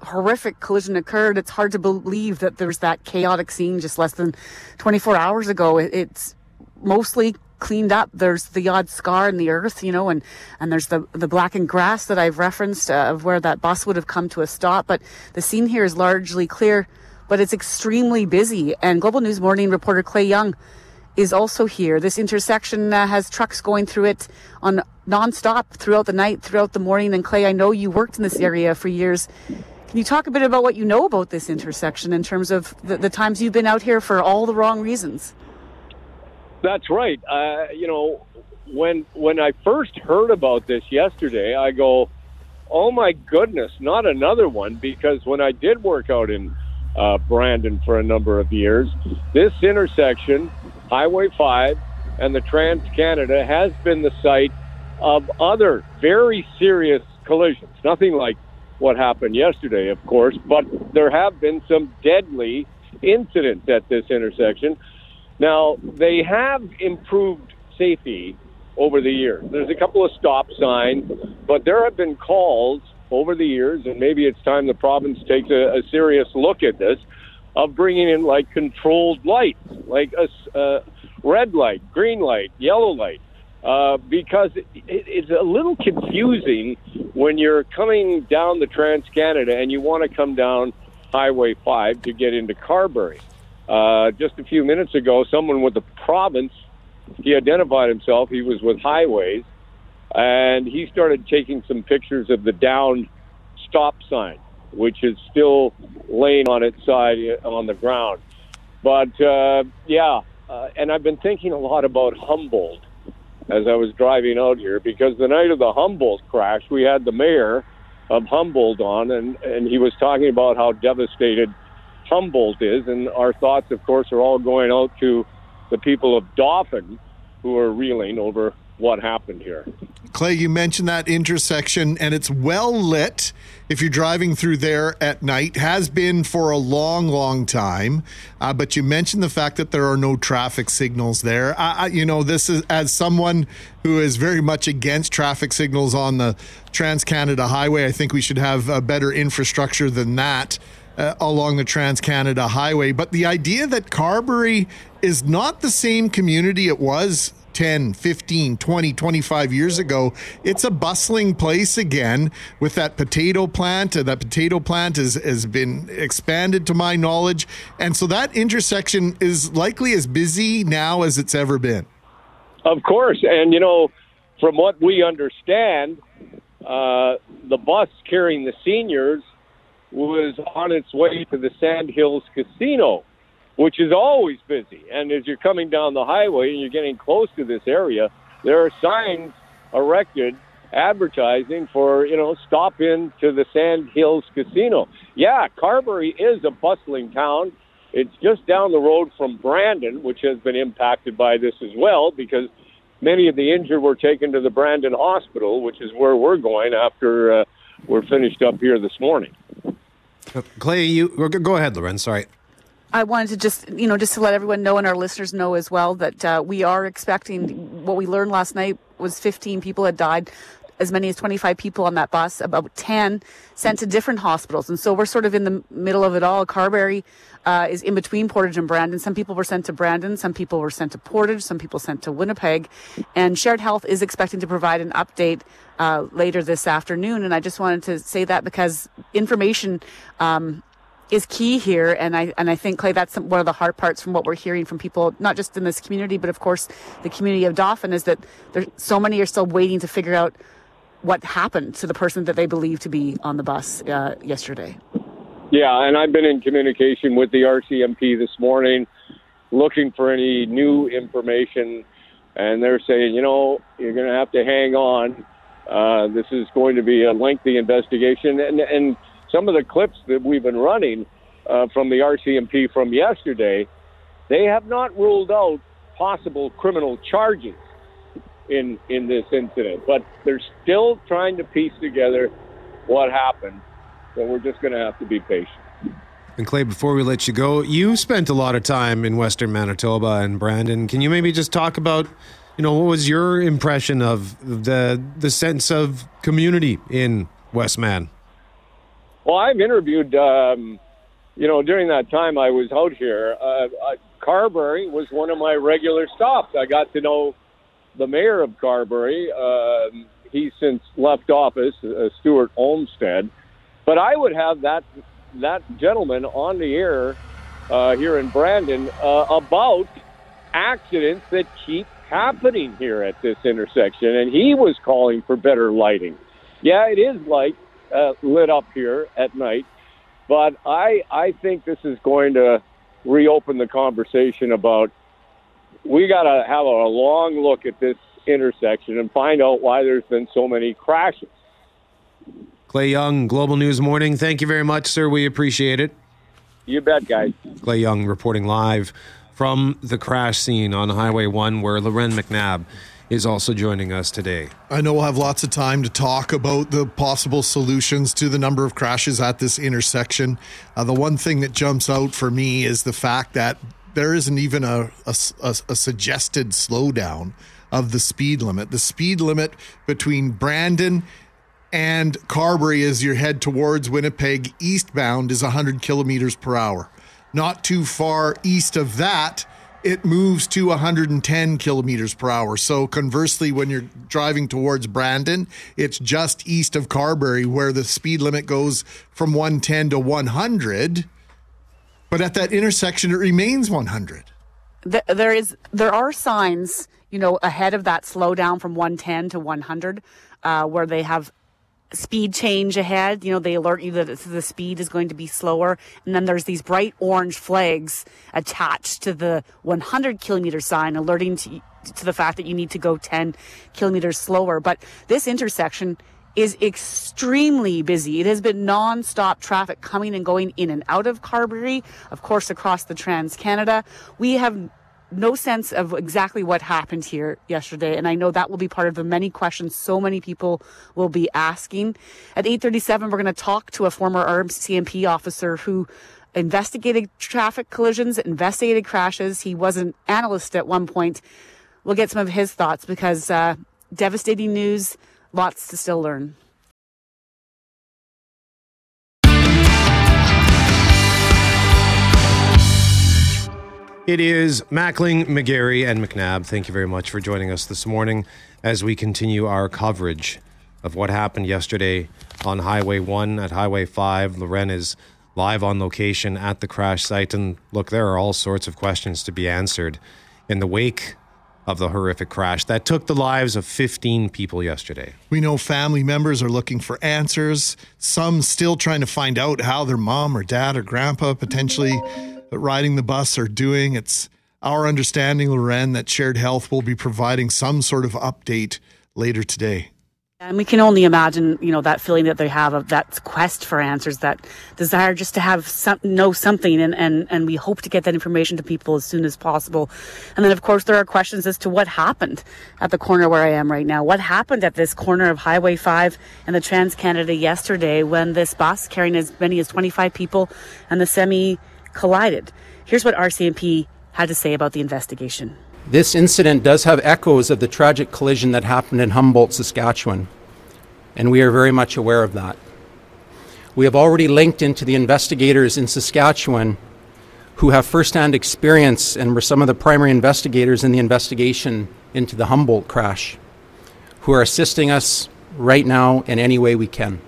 horrific collision occurred. It's hard to believe that there's that chaotic scene just less than 24 hours ago. It's mostly cleaned up. There's the odd scar in the earth, you know, and, and there's the, the blackened grass that I've referenced uh, of where that bus would have come to a stop. But the scene here is largely clear, but it's extremely busy. And Global News Morning reporter Clay Young is also here. This intersection uh, has trucks going through it on nonstop throughout the night, throughout the morning. And Clay, I know you worked in this area for years. Can you talk a bit about what you know about this intersection in terms of the, the times you've been out here for all the wrong reasons? That's right. Uh, you know, when when I first heard about this yesterday, I go, "Oh my goodness, not another one!" Because when I did work out in uh, Brandon for a number of years, this intersection, Highway Five, and the Trans Canada has been the site of other very serious collisions. Nothing like what happened yesterday, of course, but there have been some deadly incidents at this intersection. Now, they have improved safety over the years. There's a couple of stop signs, but there have been calls over the years, and maybe it's time the province takes a, a serious look at this, of bringing in like controlled lights, like a uh, red light, green light, yellow light, uh, because it, it, it's a little confusing when you're coming down the Trans Canada and you want to come down Highway 5 to get into Carberry. Uh, just a few minutes ago, someone with the province, he identified himself. He was with Highways, and he started taking some pictures of the downed stop sign, which is still laying on its side uh, on the ground. But uh, yeah, uh, and I've been thinking a lot about Humboldt as I was driving out here because the night of the Humboldt crash, we had the mayor of Humboldt on, and and he was talking about how devastated Humboldt is. And our thoughts, of course, are all going out to the people of Dauphin who are reeling over what happened here. Clay, you mentioned that intersection, and it's well lit if you're driving through there at night. Has been for a long, long time. Uh, but you mentioned the fact that there are no traffic signals there. I, I, you know, this is as someone who is very much against traffic signals on the Trans Canada Highway. I think we should have a better infrastructure than that uh, along the Trans Canada Highway. But the idea that Carberry is not the same community it was 10, 15, 20, 25 years ago. It's a bustling place again with that potato plant. Uh, that potato plant has, has been expanded to my knowledge. And so that intersection is likely as busy now as it's ever been. Of course. And, you know, from what we understand, uh, the bus carrying the seniors was on its way to the Sand Hills Casino, which is always busy. And as you're coming down the highway and you're getting close to this area, there are signs erected advertising for, you know, stop in to the Sand Hills Casino. Yeah, Carberry is a bustling town. It's just down the road from Brandon, which has been impacted by this as well because many of the injured were taken to the Brandon Hospital, which is where we're going after uh, we're finished up here this morning. Clay, you go ahead, Lauren. Sorry. I wanted to just, you know, just to let everyone know and our listeners know as well that uh, we are expecting what we learned last night was 15 people had died as many as 25 people on that bus, about 10 sent to different hospitals. And so we're sort of in the middle of it all. Carberry uh, is in between Portage and Brandon. Some people were sent to Brandon, some people were sent to Portage, some people sent to Winnipeg. And Shared Health is expecting to provide an update uh, later this afternoon. And I just wanted to say that because information um, is key here, and I and I think Clay, that's one of the hard parts from what we're hearing from people, not just in this community, but of course the community of Dauphin, is that there's so many are still waiting to figure out what happened to the person that they believe to be on the bus uh, yesterday. Yeah, and I've been in communication with the RCMP this morning, looking for any new information, and they're saying, you know, you're going to have to hang on. Uh, this is going to be a lengthy investigation, and and some of the clips that we've been running uh, from the RCMP from yesterday, they have not ruled out possible criminal charges in in this incident, but they're still trying to piece together what happened. So we're just going to have to be patient. And Clay, before we let you go, you spent a lot of time in Western Manitoba and Brandon. Can you maybe just talk about you know, what was your impression of the the sense of community in Westman? Well, I've interviewed, um, you know, during that time I was out here. Uh, uh, Carberry was one of my regular stops. I got to know the mayor of Carberry. Uh, he's since left office, uh, Stuart Olmstead. But I would have that that gentleman on the air uh, here in Brandon uh, about accidents that keep happening here at this intersection, and he was calling for better lighting. Yeah, it is light uh, lit up here at night, but I I think this is going to reopen the conversation about we got to have a long look at this intersection and find out why there's been so many crashes. Clay Young, Global News Morning. Thank you very much, sir. We appreciate it. You bet, guys. Clay Young reporting live from the crash scene on Highway 1 where Lauren McNabb is also joining us today. I know we'll have lots of time to talk about the possible solutions to the number of crashes at this intersection. Uh, the one thing that jumps out for me is the fact that there isn't even a, a, a, a suggested slowdown of the speed limit. The speed limit between Brandon and Carberry as you head towards Winnipeg eastbound is 100 kilometers per hour. Not too far east of that, it moves to 110 kilometers per hour. So conversely, when you're driving towards Brandon, it's just east of Carberry where the speed limit goes from 110 to 100. But at that intersection, it remains 100. There is, there are signs, you know, ahead of that slowdown from 110 to 100, uh, where they have speed change ahead. You know, they alert you that the speed is going to be slower. And then there's these bright orange flags attached to the 100 kilometer sign, alerting to, to the fact that you need to go 10 kilometers slower. But this intersection is extremely busy. It has been non-stop traffic coming and going in and out of Carberry, of course, across the Trans Canada. We have no sense of exactly what happened here yesterday and i know that will be part of the many questions so many people will be asking. At 8.37 we're going to talk to a former rcmp officer who investigated traffic collisions investigated crashes. He was an analyst at one point. We'll get some of his thoughts because uh, devastating news lots to still learn It is Mackling, McGarry, and McNabb. Thank you very much for joining us this morning as we continue our coverage of what happened yesterday on Highway 1 at Highway 5. Lauren is live on location at the crash site. And look, there are all sorts of questions to be answered in the wake of the horrific crash that took the lives of 15 people yesterday. We know family members are looking for answers, some still trying to find out how their mom or dad or grandpa potentially riding the bus are doing. It's our understanding, Lauren, that Shared Health will be providing some sort of update later today. And we can only imagine, you know, that feeling that they have of that quest for answers, that desire just to have some, know something. And, and, and we hope to get that information to people as soon as possible. And then, of course, there are questions as to what happened at the corner where I am right now. What happened at this corner of Highway 5 and the Trans Canada yesterday when this bus carrying as many as 25 people and the semi collided. Here's what RCMP had to say about the investigation. This incident does have echoes of the tragic collision that happened in Humboldt, Saskatchewan, and we are very much aware of that. We have already linked into the investigators in Saskatchewan who have firsthand experience and were some of the primary investigators in the investigation into the Humboldt crash, who are assisting us right now in any way we can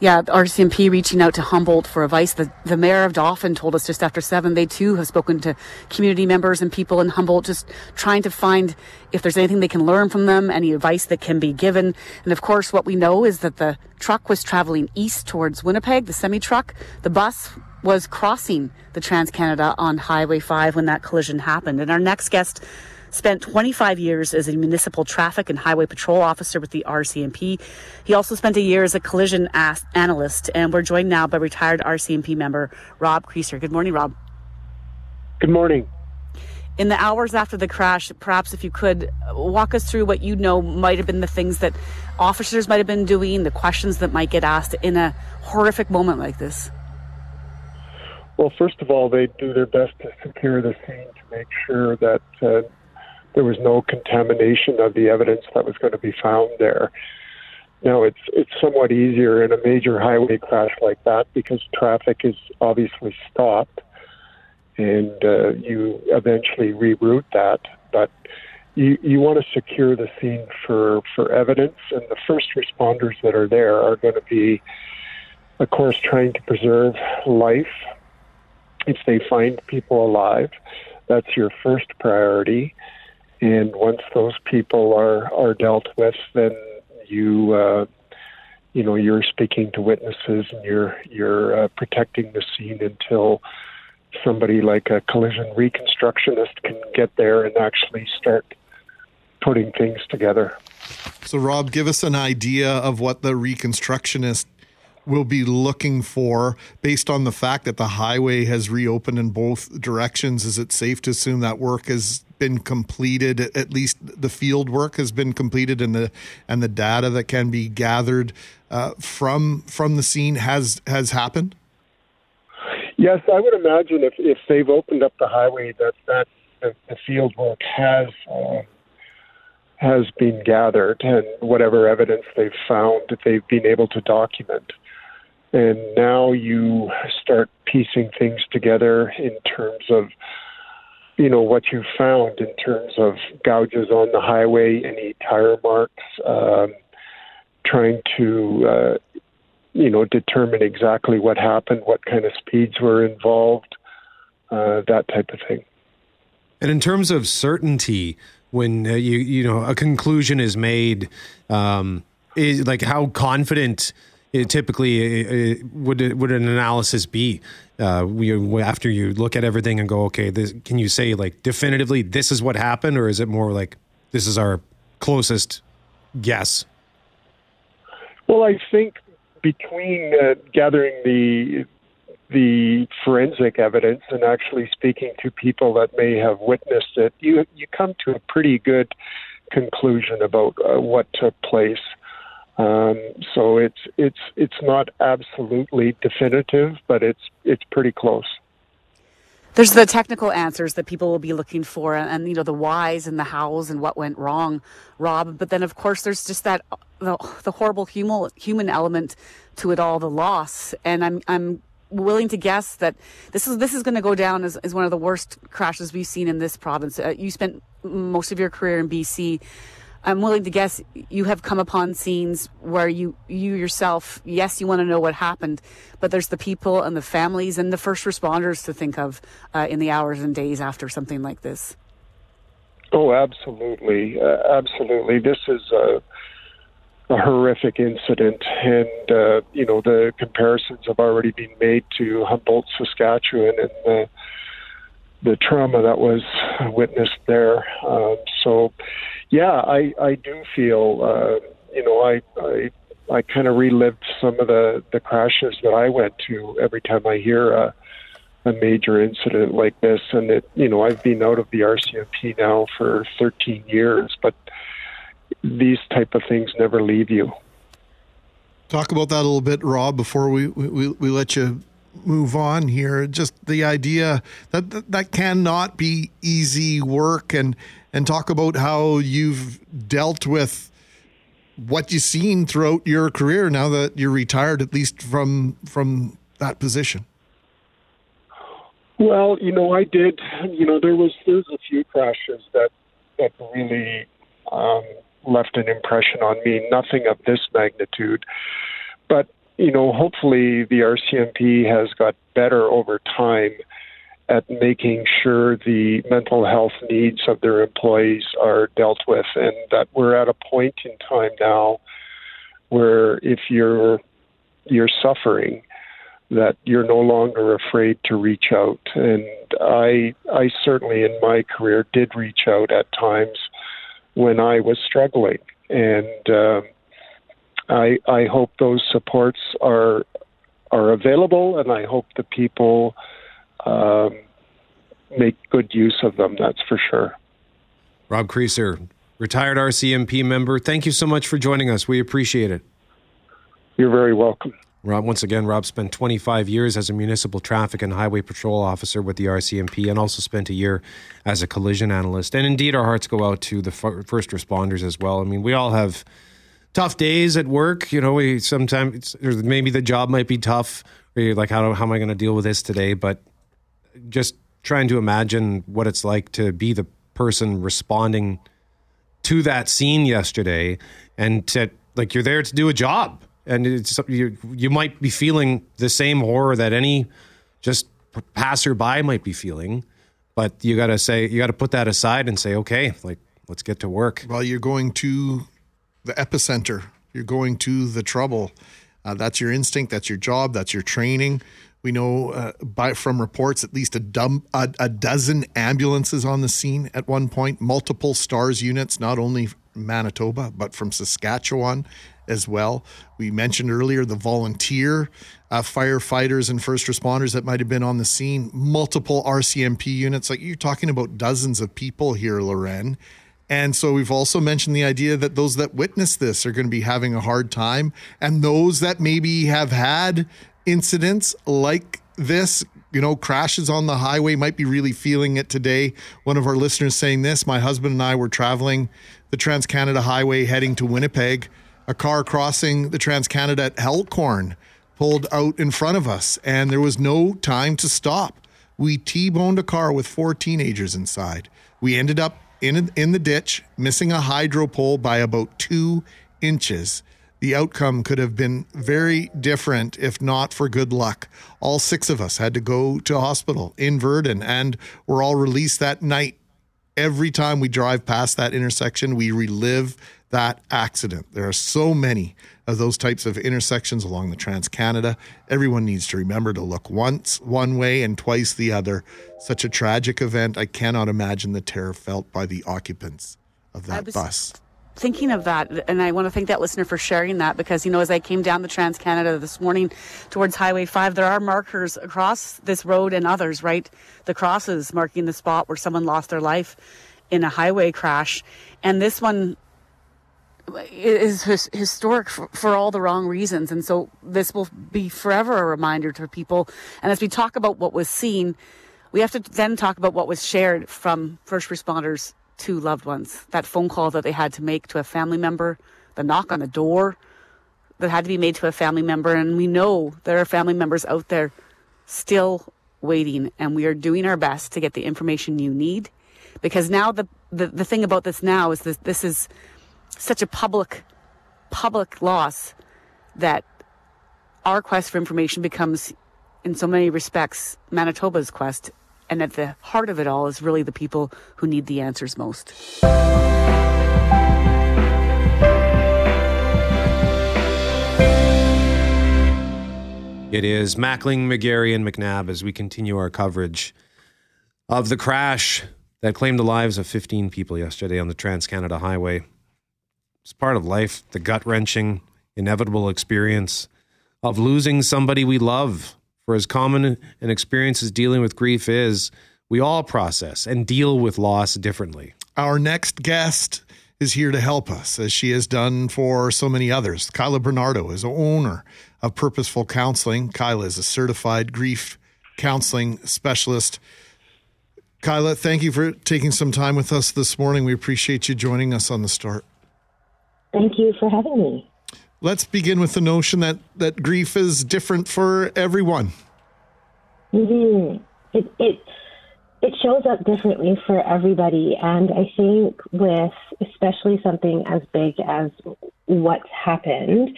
yeah, RCMP reaching out to Humboldt for advice. The, the mayor of Dauphin told us just after seven, they too have spoken to community members and people in Humboldt, just trying to find if there's anything they can learn from them, any advice that can be given. And of course, what we know is that the truck was traveling east towards Winnipeg, the semi truck. The bus was crossing the Trans Canada on Highway 5 when that collision happened. And our next guest spent 25 years as a municipal traffic and highway patrol officer with the RCMP. He also spent a year as a collision analyst, and we're joined now by retired RCMP member Rob Creasser. Good morning, Rob. Good morning. In the hours after the crash, perhaps if you could walk us through what you know might have been the things that officers might have been doing, the questions that might get asked in a horrific moment like this. Well, first of all, they do their best to secure the scene to make sure that uh, there was no contamination of the evidence that was going to be found there. Now it's it's somewhat easier in a major highway crash like that because traffic is obviously stopped, and uh, you eventually reroute that. But you you want to secure the scene for for evidence, and the first responders that are there are going to be, of course, trying to preserve life. If they find people alive, that's your first priority. And once those people are are dealt with, then you uh, you know you're speaking to witnesses and you're you're uh, protecting the scene until somebody like a collision reconstructionist can get there and actually start putting things together. So, Rob, give us an idea of what the reconstructionist will be looking for based on the fact that the highway has reopened in both directions. Is it safe to assume that work has been completed? At least the field work has been completed, and the and the data that can be gathered uh, from from the scene has has happened. Yes, I would imagine if if they've opened up the highway, that that the, the field work has. Uh, has been gathered and whatever evidence they've found they've been able to document. And now you start piecing things together in terms of, you know, what you found in terms of gouges on the highway, any tire marks, um, trying to, uh, you know, determine exactly what happened, what kind of speeds were involved, uh, that type of thing. And in terms of certainty, when uh, you you know a conclusion is made, um, is like how confident it typically would would an analysis be uh, we, after you look at everything and go, okay, this, can you say like definitively this is what happened, or is it more like this is our closest guess? Well, I think between uh, gathering the the forensic evidence and actually speaking to people that may have witnessed it, you you come to a pretty good conclusion about uh, what took place. Um, so it's it's it's not absolutely definitive, but it's it's pretty close. There's the technical answers that people will be looking for, and, and you know the whys and the hows and what went wrong, Rob. But then of course there's just that the, the horrible human human element to it all, the loss. And I'm I'm willing to guess that this is this is going to go down as, as one of the worst crashes we've seen in this province. Uh, you spent most of your career in BC. I'm willing to guess you have come upon scenes where you you yourself, yes, you want to know what happened, but there's the people and the families and the first responders to think of uh, in the hours and days after something like this. Oh, absolutely, uh, absolutely. This is a, a horrific incident, and uh, you know the comparisons have already been made to Humboldt, Saskatchewan, and the the trauma that was witnessed there. Um, so, yeah, I I do feel uh, you know I I I kind of relived some of the the crashes that I went to every time I hear a a major incident like this, and it you know I've been out of the RCMP now for 13 years, but these type of things never leave you. Talk about that a little bit, Rob, before we we, we let you move on here. Just the idea that, that that cannot be easy work, and and talk about how you've dealt with what you've seen throughout your career now that you're retired, at least from from that position. Well, you know, I did. You know, there was there's a few crashes that that really um, left an impression on me. Nothing of this magnitude, you know, hopefully the RCMP has got better over time at making sure the mental health needs of their employees are dealt with, and that we're at a point in time now where if you're you're suffering, that you're no longer afraid to reach out. And I I certainly in my career did reach out at times when I was struggling, and uh, I I hope those supports are are available, and I hope the people um, make good use of them. That's for sure. Rob Creasser, retired RCMP member. Thank you so much for joining us. We appreciate it. You're very welcome. Rob, once again, Rob spent 25 years as a municipal traffic and highway patrol officer with the RCMP and also spent a year as a collision analyst. And indeed, our hearts go out to the first responders as well. I mean, we all have tough days at work. You know, we sometimes maybe the job might be tough, or you're like, how, how am I going to deal with this today? But just trying to imagine what it's like to be the person responding to that scene yesterday and to like you're there to do a job and it's you you might be feeling the same horror that any just passerby might be feeling but you got to say you got to put that aside and say okay like let's get to work well you're going to the epicenter you're going to the trouble uh, that's your instinct that's your job that's your training we know uh, by from reports at least a, dumb, a, a dozen ambulances on the scene at one point multiple stars units not only manitoba but from saskatchewan as well. We mentioned earlier the volunteer uh, firefighters and first responders that might have been on the scene, multiple RCMP units. Like you're talking about dozens of people here, Lauren. And so we've also mentioned the idea that those that witness this are going to be having a hard time. And those that maybe have had incidents like this, you know, crashes on the highway might be really feeling it today. One of our listeners saying this my husband and I were traveling the Trans Canada Highway heading to Winnipeg a car crossing the Trans Canada at Elkhorn pulled out in front of us, and there was no time to stop. We T boned a car with four teenagers inside. We ended up in, in the ditch, missing a hydro pole by about two inches. The outcome could have been very different if not for good luck. All six of us had to go to hospital in Virden and were all released that night. Every time we drive past that intersection, we relive that accident. There are so many of those types of intersections along the Trans Canada. Everyone needs to remember to look once one way and twice the other. Such a tragic event. I cannot imagine the terror felt by the occupants of that bus. Thinking of that, and I want to thank that listener for sharing that because, you know, as I came down the Trans Canada this morning towards Highway 5, there are markers across this road and others, right? The crosses marking the spot where someone lost their life in a highway crash. And this one is his, historic for, for, all the wrong reasons. And so this will be forever a reminder to people. And as we talk about what was seen, we have to then talk about what was shared from first responders to loved ones. That phone call that they had to make to a family member, the knock on the door that had to be made to a family member. And we know there are family members out there still waiting, and we are doing our best to get the information you need. Because now the, the, the thing about this now is that this is such a public public loss that our quest for information becomes in so many respects Manitoba's quest and at the heart of it all is really the people who need the answers most. It is Mackling, McGarry, and McNabb as we continue our coverage of the crash that claimed the lives of 15 people yesterday on the Trans Canada Highway. It's part of life, the gut wrenching, inevitable experience of losing somebody we love. For as common an experience as dealing with grief is, we all process and deal with loss differently. Our next guest is here to help us, as she has done for so many others. Kyla Bernardo is owner of Purposeful Counseling. Kyla is a certified grief counseling specialist. Kyla, thank you for taking some time with us this morning. We appreciate you joining us on the start. Thank you for having me. Let's begin with the notion that, that grief is different for everyone. Mm-hmm. It, it, it shows up differently for everybody. And I think with especially something as big as what's happened,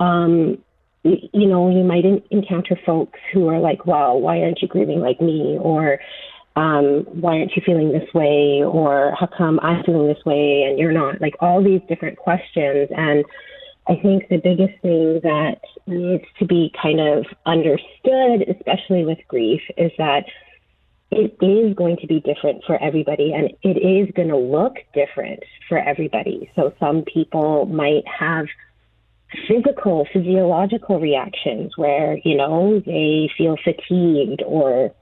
um, you know, you might encounter folks who are like, wow, why aren't you grieving like me? Or, um, why aren't you feeling this way? Or how come I'm feeling this way and you're not? Like all these different questions. And I think the biggest thing that needs to be kind of understood, especially with grief, is that it is going to be different for everybody and it is going to look different for everybody. So some people might have physical, physiological reactions where, you know, they feel fatigued or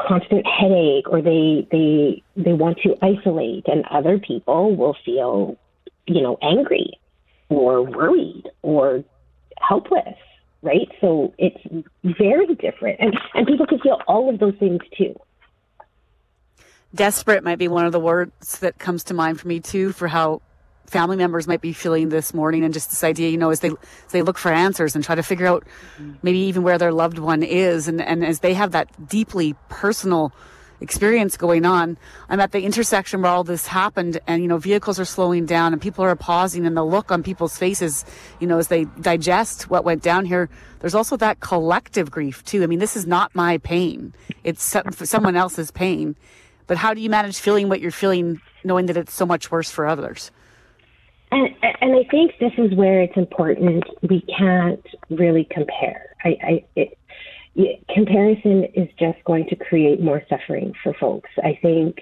constant headache or they they they want to isolate and other people will feel you know angry or worried or helpless right? So it's very different. And, and people can feel all of those things too. Desperate might be one of the words that comes to mind for me too, for how family members might be feeling this morning and just this idea, you know, as they as they look for answers and try to figure out maybe even where their loved one is and, and as they have that deeply personal experience going on. I'm at the intersection where all this happened and, you know, vehicles are slowing down and people are pausing and the look on people's faces, you know, as they digest what went down here. There's also that collective grief too. I mean, this is not my pain. It's someone else's pain. But how do you manage feeling what you're feeling knowing that it's so much worse for others? And, and I think this is where it's important. We can't really compare. I, I it, comparison is just going to create more suffering for folks. I think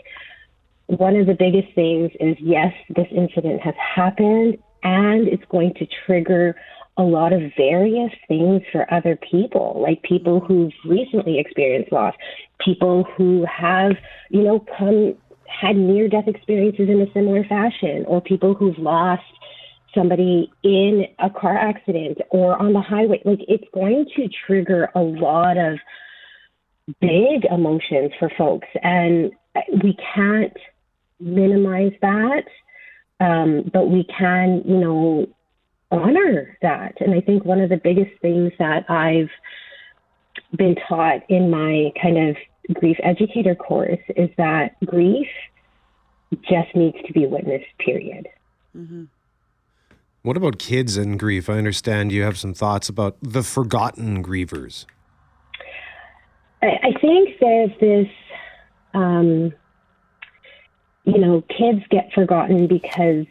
one of the biggest things is yes, this incident has happened and it's going to trigger a lot of various things for other people, like people who've recently experienced loss, people who have, you know, come had near death experiences in a similar fashion, or people who've lost somebody in a car accident or on the highway. Like it's going to trigger a lot of big emotions for folks, and we can't minimize that. Um, but we can, you know, honor that. And I think one of the biggest things that I've been taught in my kind of grief educator course is that grief just needs to be witnessed, period. Mm-hmm. What about kids and grief? I understand you have some thoughts about the forgotten grievers. I, I think there's this, um, you know, kids get forgotten because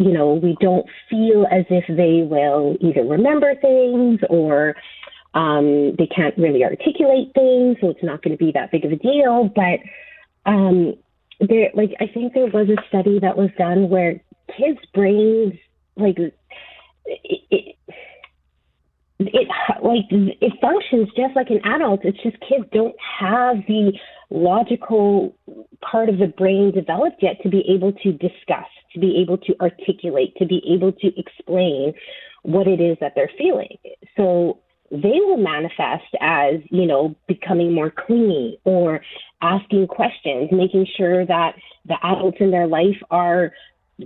you know, we don't feel as if they will either remember things or um, they can't really articulate things, so it's not going to be that big of a deal. But um, there, like, I think there was a study that was done where kids' brains, like, it, it, it like it functions just like an adult. It's just kids don't have the logical part of the brain developed yet to be able to discuss to be able to articulate, to be able to explain what it is that they're feeling. So they will manifest as, you know, becoming more clingy or asking questions, making sure that the adults in their life are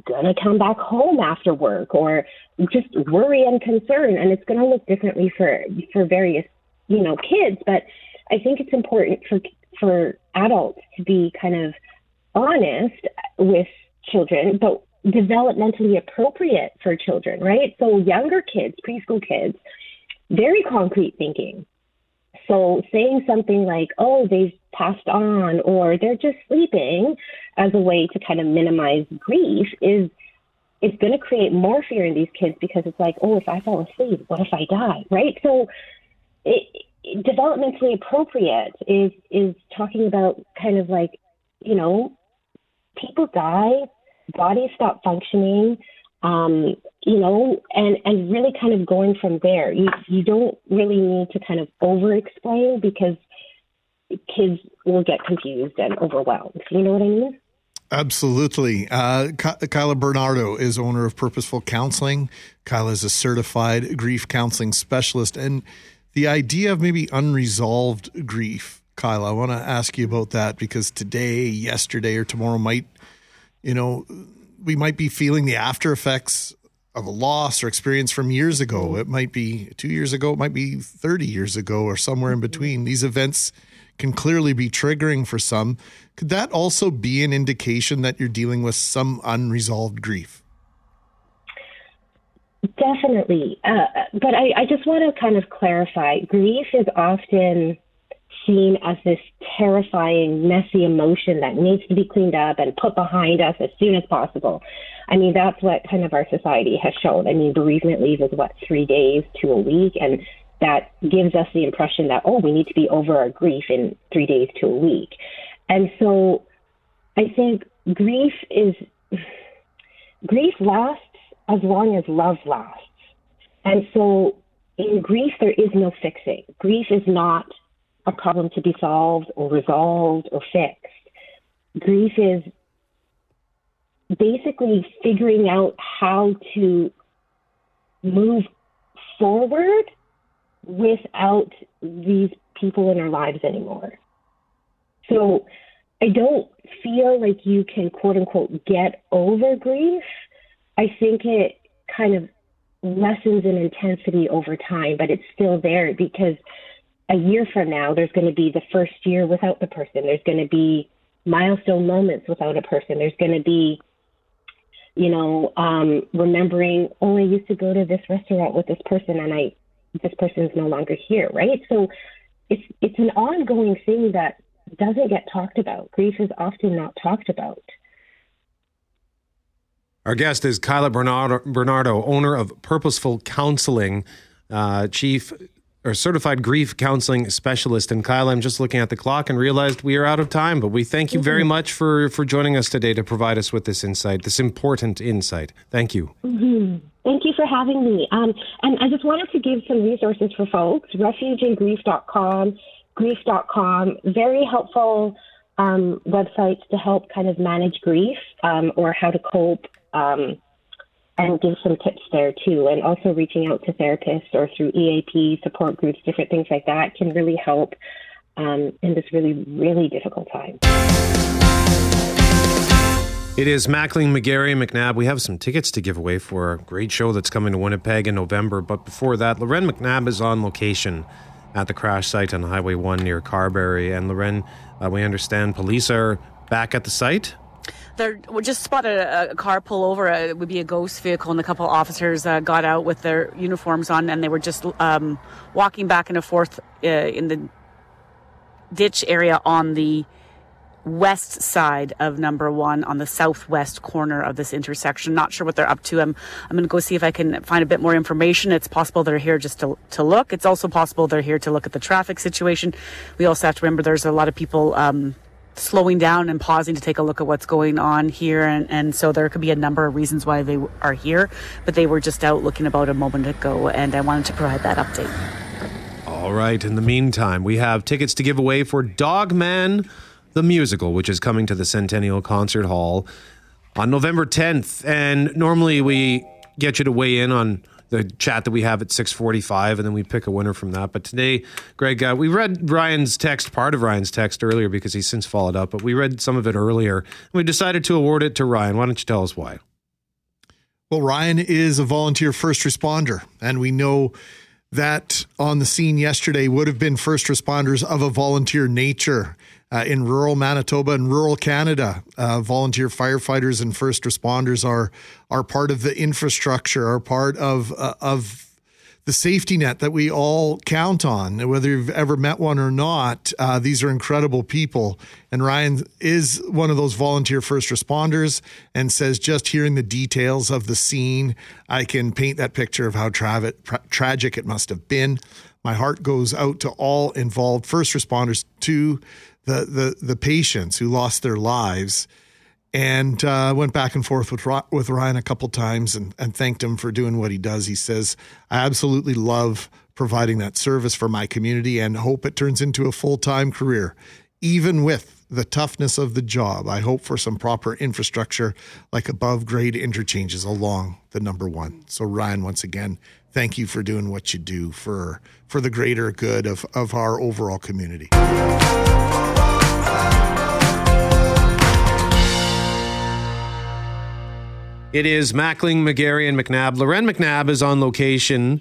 going to come back home after work or just worry and concern. And it's going to look differently for, for various, you know, kids. But I think it's important for, for adults to be kind of honest with children, but developmentally appropriate for children, right? So younger kids, preschool kids, very concrete thinking. So saying something like, oh, they've passed on or they're just sleeping as a way to kind of minimize grief is it's going to create more fear in these kids because it's like, oh, if I fall asleep, what if I die, right? So it, developmentally appropriate is is talking about kind of like, you know, people die, bodies stop functioning, um, you know, and, and really kind of going from there. You, you don't really need to kind of over explain because kids will get confused and overwhelmed. You know what I mean? Absolutely. Uh, Kyla Bernardo is owner of Purposeful Counseling. Kyla is a certified grief counseling specialist. And the idea of maybe unresolved grief, Kyla, I want to ask you about that because today, yesterday, or tomorrow might you know, we might be feeling the after effects of a loss or experience from years ago. Mm-hmm. It might be two years ago, it might be 30 years ago, or somewhere in mm-hmm. between. These events can clearly be triggering for some. Could that also be an indication that you're dealing with some unresolved grief? Definitely. Uh, but I, I just want to kind of clarify grief is often seen as this terrifying, messy emotion that needs to be cleaned up and put behind us as soon as possible. I mean, that's what kind of our society has shown. I mean, bereavement leave is what, three days to a week? And that gives us the impression that, oh, we need to be over our grief in three days to a week. And so I think grief is, grief lasts as long as love lasts. And so in grief, there is no fixing. Grief is not a problem to be solved or resolved or fixed. Grief is basically figuring out how to move forward without these people in our lives anymore. So I don't feel like you can quote unquote get over grief. I think it kind of lessens in intensity over time, but it's still there because a year from now, there's going to be the first year without the person. There's going to be milestone moments without a person. There's going to be, you know, um, remembering, oh, I used to go to this restaurant with this person and I, this person is no longer here, right? So it's, it's an ongoing thing that doesn't get talked about. Grief is often not talked about. Our guest is Kyla Bernardo, Bernardo owner of Purposeful Counseling, uh, chief or certified grief counseling specialist. And Kyle, I'm just looking at the clock and realized we are out of time, but we thank you very mm-hmm. much for, for joining us today to provide us with this insight, this important insight. Thank you. Mm-hmm. Thank you for having me. Um, and I just wanted to give some resources for folks refugeingrief.com, grief.com, very helpful um, websites to help kind of manage grief um, or how to cope um, and give some tips there too. And also reaching out to therapists or through EAP support groups, different things like that can really help um, in this really, really difficult time. It is Mackling, McGarry, McNabb. We have some tickets to give away for a great show that's coming to Winnipeg in November. But before that, Lauren McNabb is on location at the crash site on Highway 1 near Carberry. And Lauren, uh, we understand police are back at the site they we just spotted a, a, car pull over. Uh, it would be a ghost vehicle, and a couple officers uh, got out with their uniforms on, and they were just um, walking back and forth uh, in the ditch area on the west side of number one on the southwest corner of this intersection. Not sure what they're up to. I'm I'm going to go see if I can find a bit more information. It's possible they're here just to to look. It's also possible they're here to look at the traffic situation. We also have to remember there's a lot of people. Um, slowing down and pausing to take a look at what's going on here. And, and so there could be a number of reasons why they are here, but they were just out looking about a moment ago. And I wanted to provide that update. All right. In the meantime, we have tickets to give away for Dogman the Musical, which is coming to the Centennial Concert Hall on November 10th. And normally we get you to weigh in on the chat that we have at 6:45, and then we pick a winner from that. But today, Greg, uh, we read Ryan's text, part of Ryan's text earlier because he's since followed up, but we read some of it earlier. And we decided to award it to Ryan. Why don't you tell us why? Well, Ryan is a volunteer first responder, and we know that on the scene yesterday would have been first responders of a volunteer nature uh, in rural Manitoba and rural Canada. Uh, volunteer firefighters and first responders are are part of the infrastructure, are part of uh, of the safety net that we all count on, whether you've ever met one or not. Uh, these are incredible people. And Ryan is one of those volunteer first responders and says, just hearing the details of the scene, I can paint that picture of how tra- tra- tragic it must have been. My heart goes out to all involved first responders, to the the the patients who lost their lives, and uh, went back and forth with with Ryan a couple times and and thanked him for doing what he does. He says, "I absolutely love providing that service for my community and hope it turns into a full time career, even with." The toughness of the job. I hope for some proper infrastructure like above grade interchanges along the number one. So, Ryan, once again, thank you for doing what you do for for the greater good of, of our overall community. It is Mackling, McGarry, and McNabb. Lauren McNabb is on location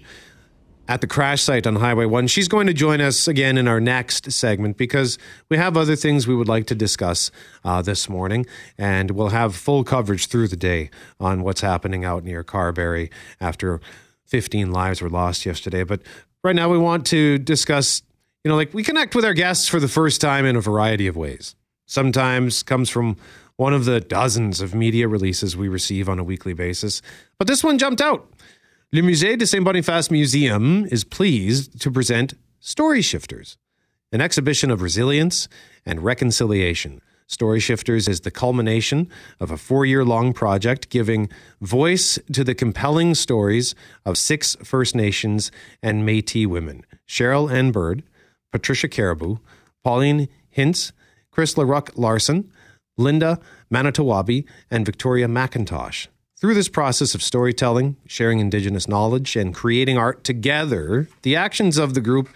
at the crash site on Highway 1. She's going to join us again in our next segment because we have other things we would like to discuss uh, this morning, and we'll have full coverage through the day on what's happening out near Carberry after 15 lives were lost yesterday. But right now, we want to discuss, you know, like we connect with our guests for the first time in a variety of ways. Sometimes comes from one of the dozens of media releases we receive on a weekly basis. But this one jumped out. Le Musée de Saint Boniface Museum is pleased to present Story Shifters, an exhibition of resilience and reconciliation. Story Shifters is the culmination of a four year long project giving voice to the compelling stories of six First Nations and Metis women Cheryl N. Bird, Patricia Caribou, Pauline Hintz, Chris LaRuck Larson, Linda Manitowabi, and Victoria McIntosh. Through this process of storytelling, sharing Indigenous knowledge, and creating art together, the actions of the group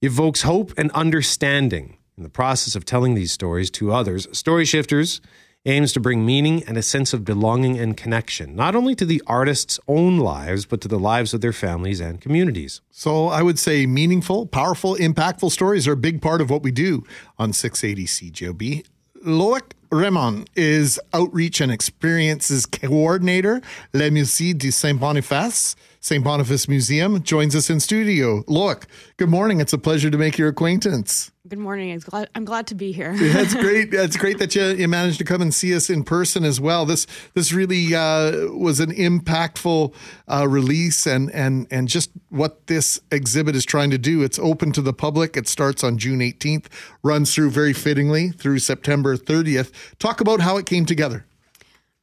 evokes hope and understanding. In the process of telling these stories to others, Story Shifters aims to bring meaning and a sense of belonging and connection, not only to the artists' own lives, but to the lives of their families and communities. So I would say meaningful, powerful, impactful stories are a big part of what we do on 680 CJOB. Loic Raymond is Outreach and Experiences Coordinator, Le Musée du Saint Boniface. St. Boniface Museum joins us in studio. Loic, good morning. It's a pleasure to make your acquaintance. Good morning. It's glad, I'm glad to be here. yeah, it's great. It's great that you, you managed to come and see us in person as well. This this really uh, was an impactful uh, release, and and and just what this exhibit is trying to do. It's open to the public. It starts on June 18th, runs through very fittingly through September 30th. Talk about how it came together.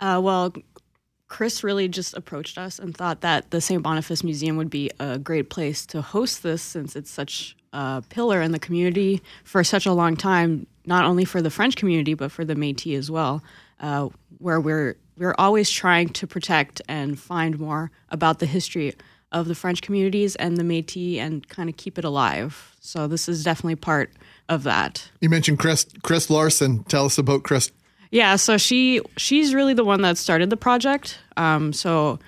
Uh, well, Chris really just approached us and thought that the St. Boniface Museum would be a great place to host this since it's such a pillar in the community for such a long time, not only for the French community, but for the Metis as well, uh, where we're, we're always trying to protect and find more about the history of the French communities and the Metis and kind of keep it alive. So this is definitely part of that. You mentioned Chris, Chris Larson. Tell us about Chris. Yeah, so she she's really the one that started the project. Um, so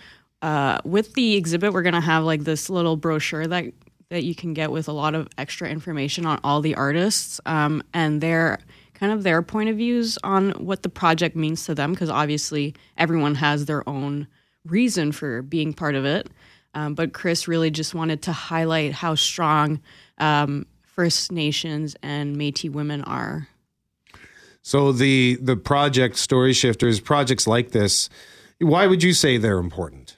uh, with the exhibit, we're gonna have like this little brochure that that you can get with a lot of extra information on all the artists um, and their kind of their point of views on what the project means to them. Because obviously, everyone has their own reason for being part of it. Um, but Chris really just wanted to highlight how strong um, First Nations and Métis women are. So the the project Story Shifters, projects like this, why would you say they're important?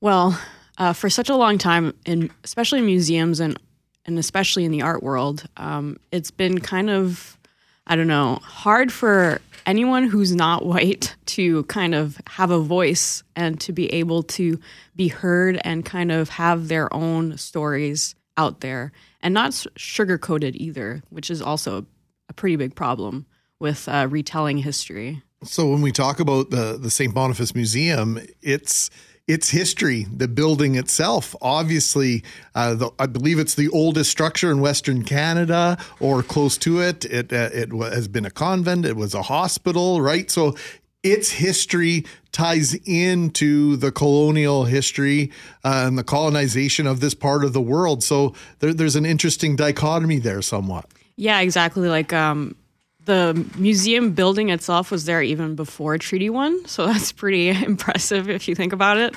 Well, uh, for such a long time, in especially in museums and and especially in the art world, um, it's been kind of I don't know hard for anyone who's not white to kind of have a voice and to be able to be heard and kind of have their own stories out there and not sugar coated either, which is also a pretty big problem with uh, retelling history. So when we talk about the the St. Boniface Museum, it's its history, the building itself. Obviously, uh, the, I believe it's the oldest structure in Western Canada or close to it. It uh, it has been a convent. It was a hospital, right? So its history ties into the colonial history uh, and the colonization of this part of the world. So there, there's an interesting dichotomy there, somewhat. Yeah, exactly. Like um, the museum building itself was there even before Treaty One, so that's pretty impressive if you think about it.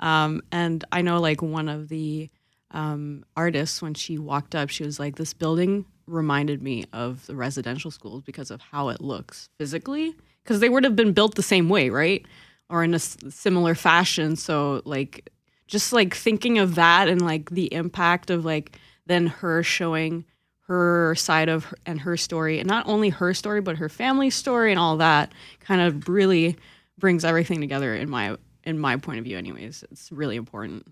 Um, and I know, like one of the um, artists, when she walked up, she was like, "This building reminded me of the residential schools because of how it looks physically, because they would have been built the same way, right, or in a s- similar fashion." So, like, just like thinking of that and like the impact of like then her showing her side of her, and her story, and not only her story but her family's story and all that, kind of really brings everything together in my in my point of view. Anyways, it's really important.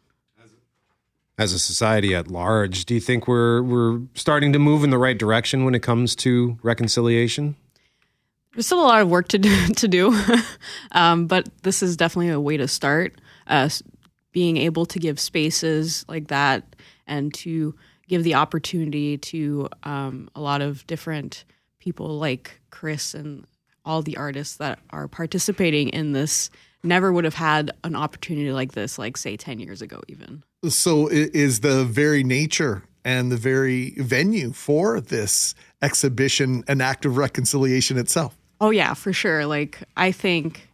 As a society at large, do you think we're we're starting to move in the right direction when it comes to reconciliation? There's still a lot of work to do, to do, um, but this is definitely a way to start. Uh, being able to give spaces like that and to give the opportunity to um, a lot of different people like Chris and all the artists that are participating in this never would have had an opportunity like this, like say 10 years ago, even. So, is the very nature and the very venue for this exhibition an act of reconciliation itself? Oh, yeah, for sure. Like, I think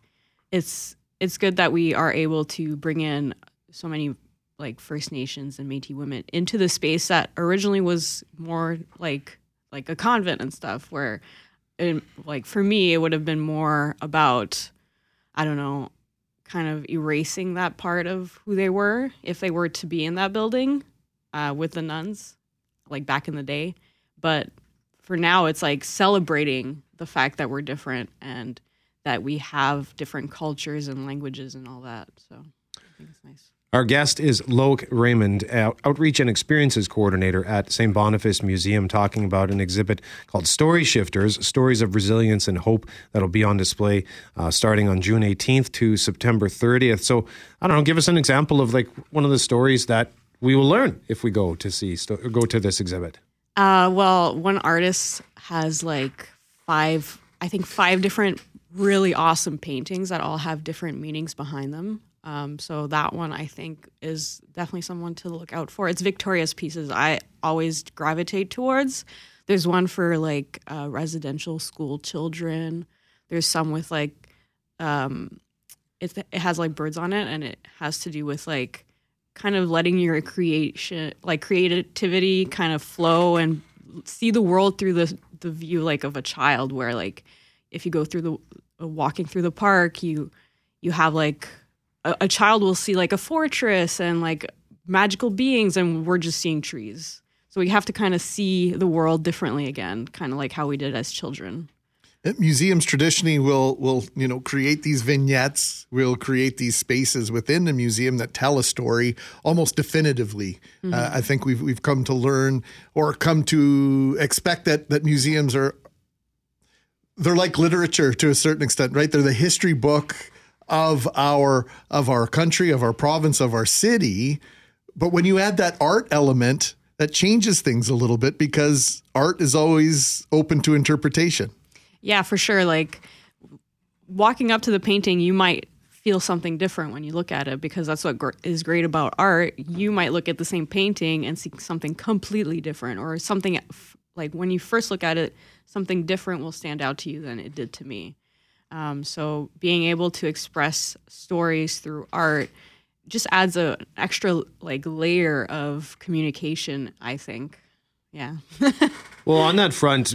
it's it's good that we are able to bring in so many like First Nations and Métis women into the space that originally was more like like a convent and stuff. Where, it, like for me, it would have been more about I don't know, kind of erasing that part of who they were if they were to be in that building uh, with the nuns, like back in the day. But for now, it's like celebrating the fact that we're different and that we have different cultures and languages and all that. So I think it's nice. Our guest is Loic Raymond, Outreach and Experiences Coordinator at St. Boniface Museum, talking about an exhibit called Story Shifters Stories of Resilience and Hope that'll be on display uh, starting on June 18th to September 30th. So, I don't know, give us an example of like one of the stories that we will learn if we go to see, go to this exhibit. Uh, well, one artist has like five, I think, five different really awesome paintings that all have different meanings behind them. Um, so that one I think is definitely someone to look out for. It's Victoria's pieces I always gravitate towards. There's one for like uh, residential school children. There's some with like, um, it, it has like birds on it, and it has to do with like kind of letting your creation, like creativity, kind of flow and see the world through the the view like of a child. Where like if you go through the uh, walking through the park, you you have like a, a child will see like a fortress and like magical beings, and we're just seeing trees. So we have to kind of see the world differently again, kind of like how we did as children. Museums traditionally will will you know create these vignettes, will create these spaces within the museum that tell a story almost definitively. Mm-hmm. Uh, I think we've we've come to learn or come to expect that that museums are they're like literature to a certain extent, right? They're the history book of our of our country, of our province, of our city. But when you add that art element, that changes things a little bit because art is always open to interpretation. Yeah, for sure. Like walking up to the painting, you might feel something different when you look at it because that's what gr- is great about art. You might look at the same painting and see something completely different, or something like when you first look at it, something different will stand out to you than it did to me. Um, so being able to express stories through art just adds a extra like layer of communication. I think. Yeah. well, on that front,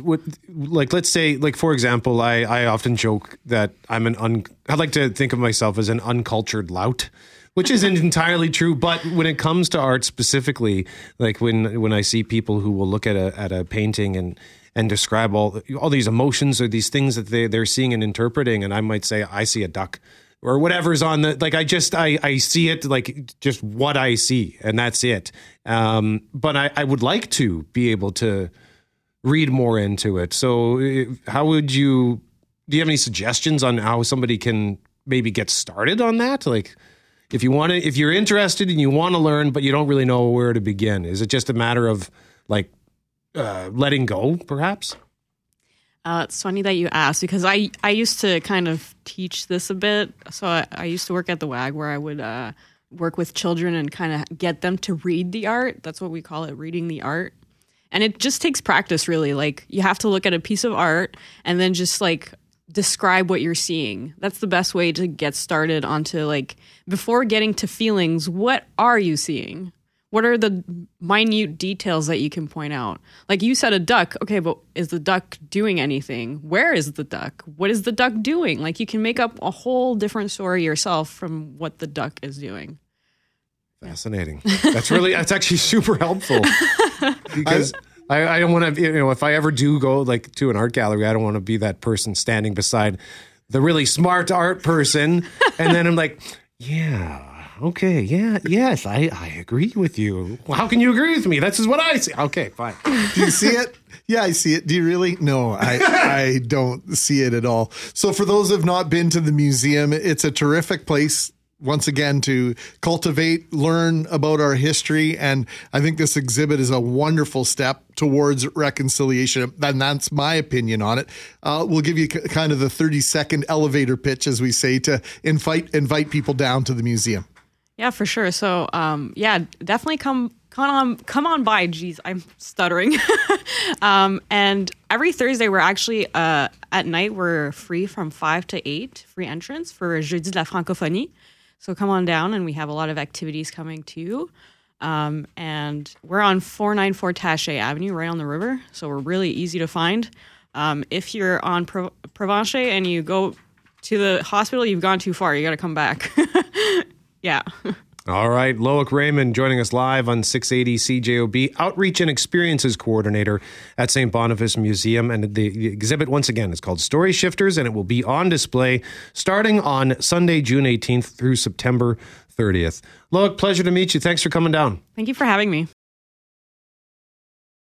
like let's say, like for example, I I often joke that I'm an un. I like to think of myself as an uncultured lout which isn't entirely true. But when it comes to art specifically, like when when I see people who will look at a at a painting and and describe all all these emotions or these things that they they're seeing and interpreting, and I might say I see a duck or whatever's on the like I just I I see it like just what I see and that's it. Um, but I I would like to be able to read more into it. So uh, how would you do you have any suggestions on how somebody can maybe get started on that? Like if you want to if you're interested and you want to learn but you don't really know where to begin, is it just a matter of like uh, letting go, perhaps? Uh, it's funny that you asked because I, I used to kind of teach this a bit. So I, I used to work at the WAG where I would uh, work with children and kind of get them to read the art. That's what we call it, reading the art. And it just takes practice, really. Like you have to look at a piece of art and then just like describe what you're seeing. That's the best way to get started onto like before getting to feelings, what are you seeing? What are the minute details that you can point out? Like you said, a duck. Okay, but is the duck doing anything? Where is the duck? What is the duck doing? Like you can make up a whole different story yourself from what the duck is doing. Fascinating. That's really, that's actually super helpful because. I, I don't want to, you know, if I ever do go like to an art gallery, I don't want to be that person standing beside the really smart art person. And then I'm like, yeah, okay, yeah, yes, I, I agree with you. How can you agree with me? This is what I see. Okay, fine. Do you see it? Yeah, I see it. Do you really? No, I I don't see it at all. So for those who have not been to the museum, it's a terrific place once again to cultivate, learn about our history. And I think this exhibit is a wonderful step towards reconciliation. And that's my opinion on it. Uh, we'll give you kind of the 30 second elevator pitch, as we say, to invite, invite people down to the museum. Yeah, for sure. So, um, yeah, definitely come come on come on by. Jeez, I'm stuttering. um, and every Thursday, we're actually uh, at night. We're free from five to eight, free entrance for Jeudi de la Francophonie. So come on down, and we have a lot of activities coming too. Um, and we're on 494 Taché Avenue, right on the river. So we're really easy to find. Um, if you're on Pro- Provencher and you go to the hospital, you've gone too far. You got to come back. Yeah. All right, Loic Raymond joining us live on 680 CJOB, Outreach and Experiences Coordinator at St. Boniface Museum. And the, the exhibit, once again, is called Story Shifters, and it will be on display starting on Sunday, June 18th through September 30th. Loic, pleasure to meet you. Thanks for coming down. Thank you for having me.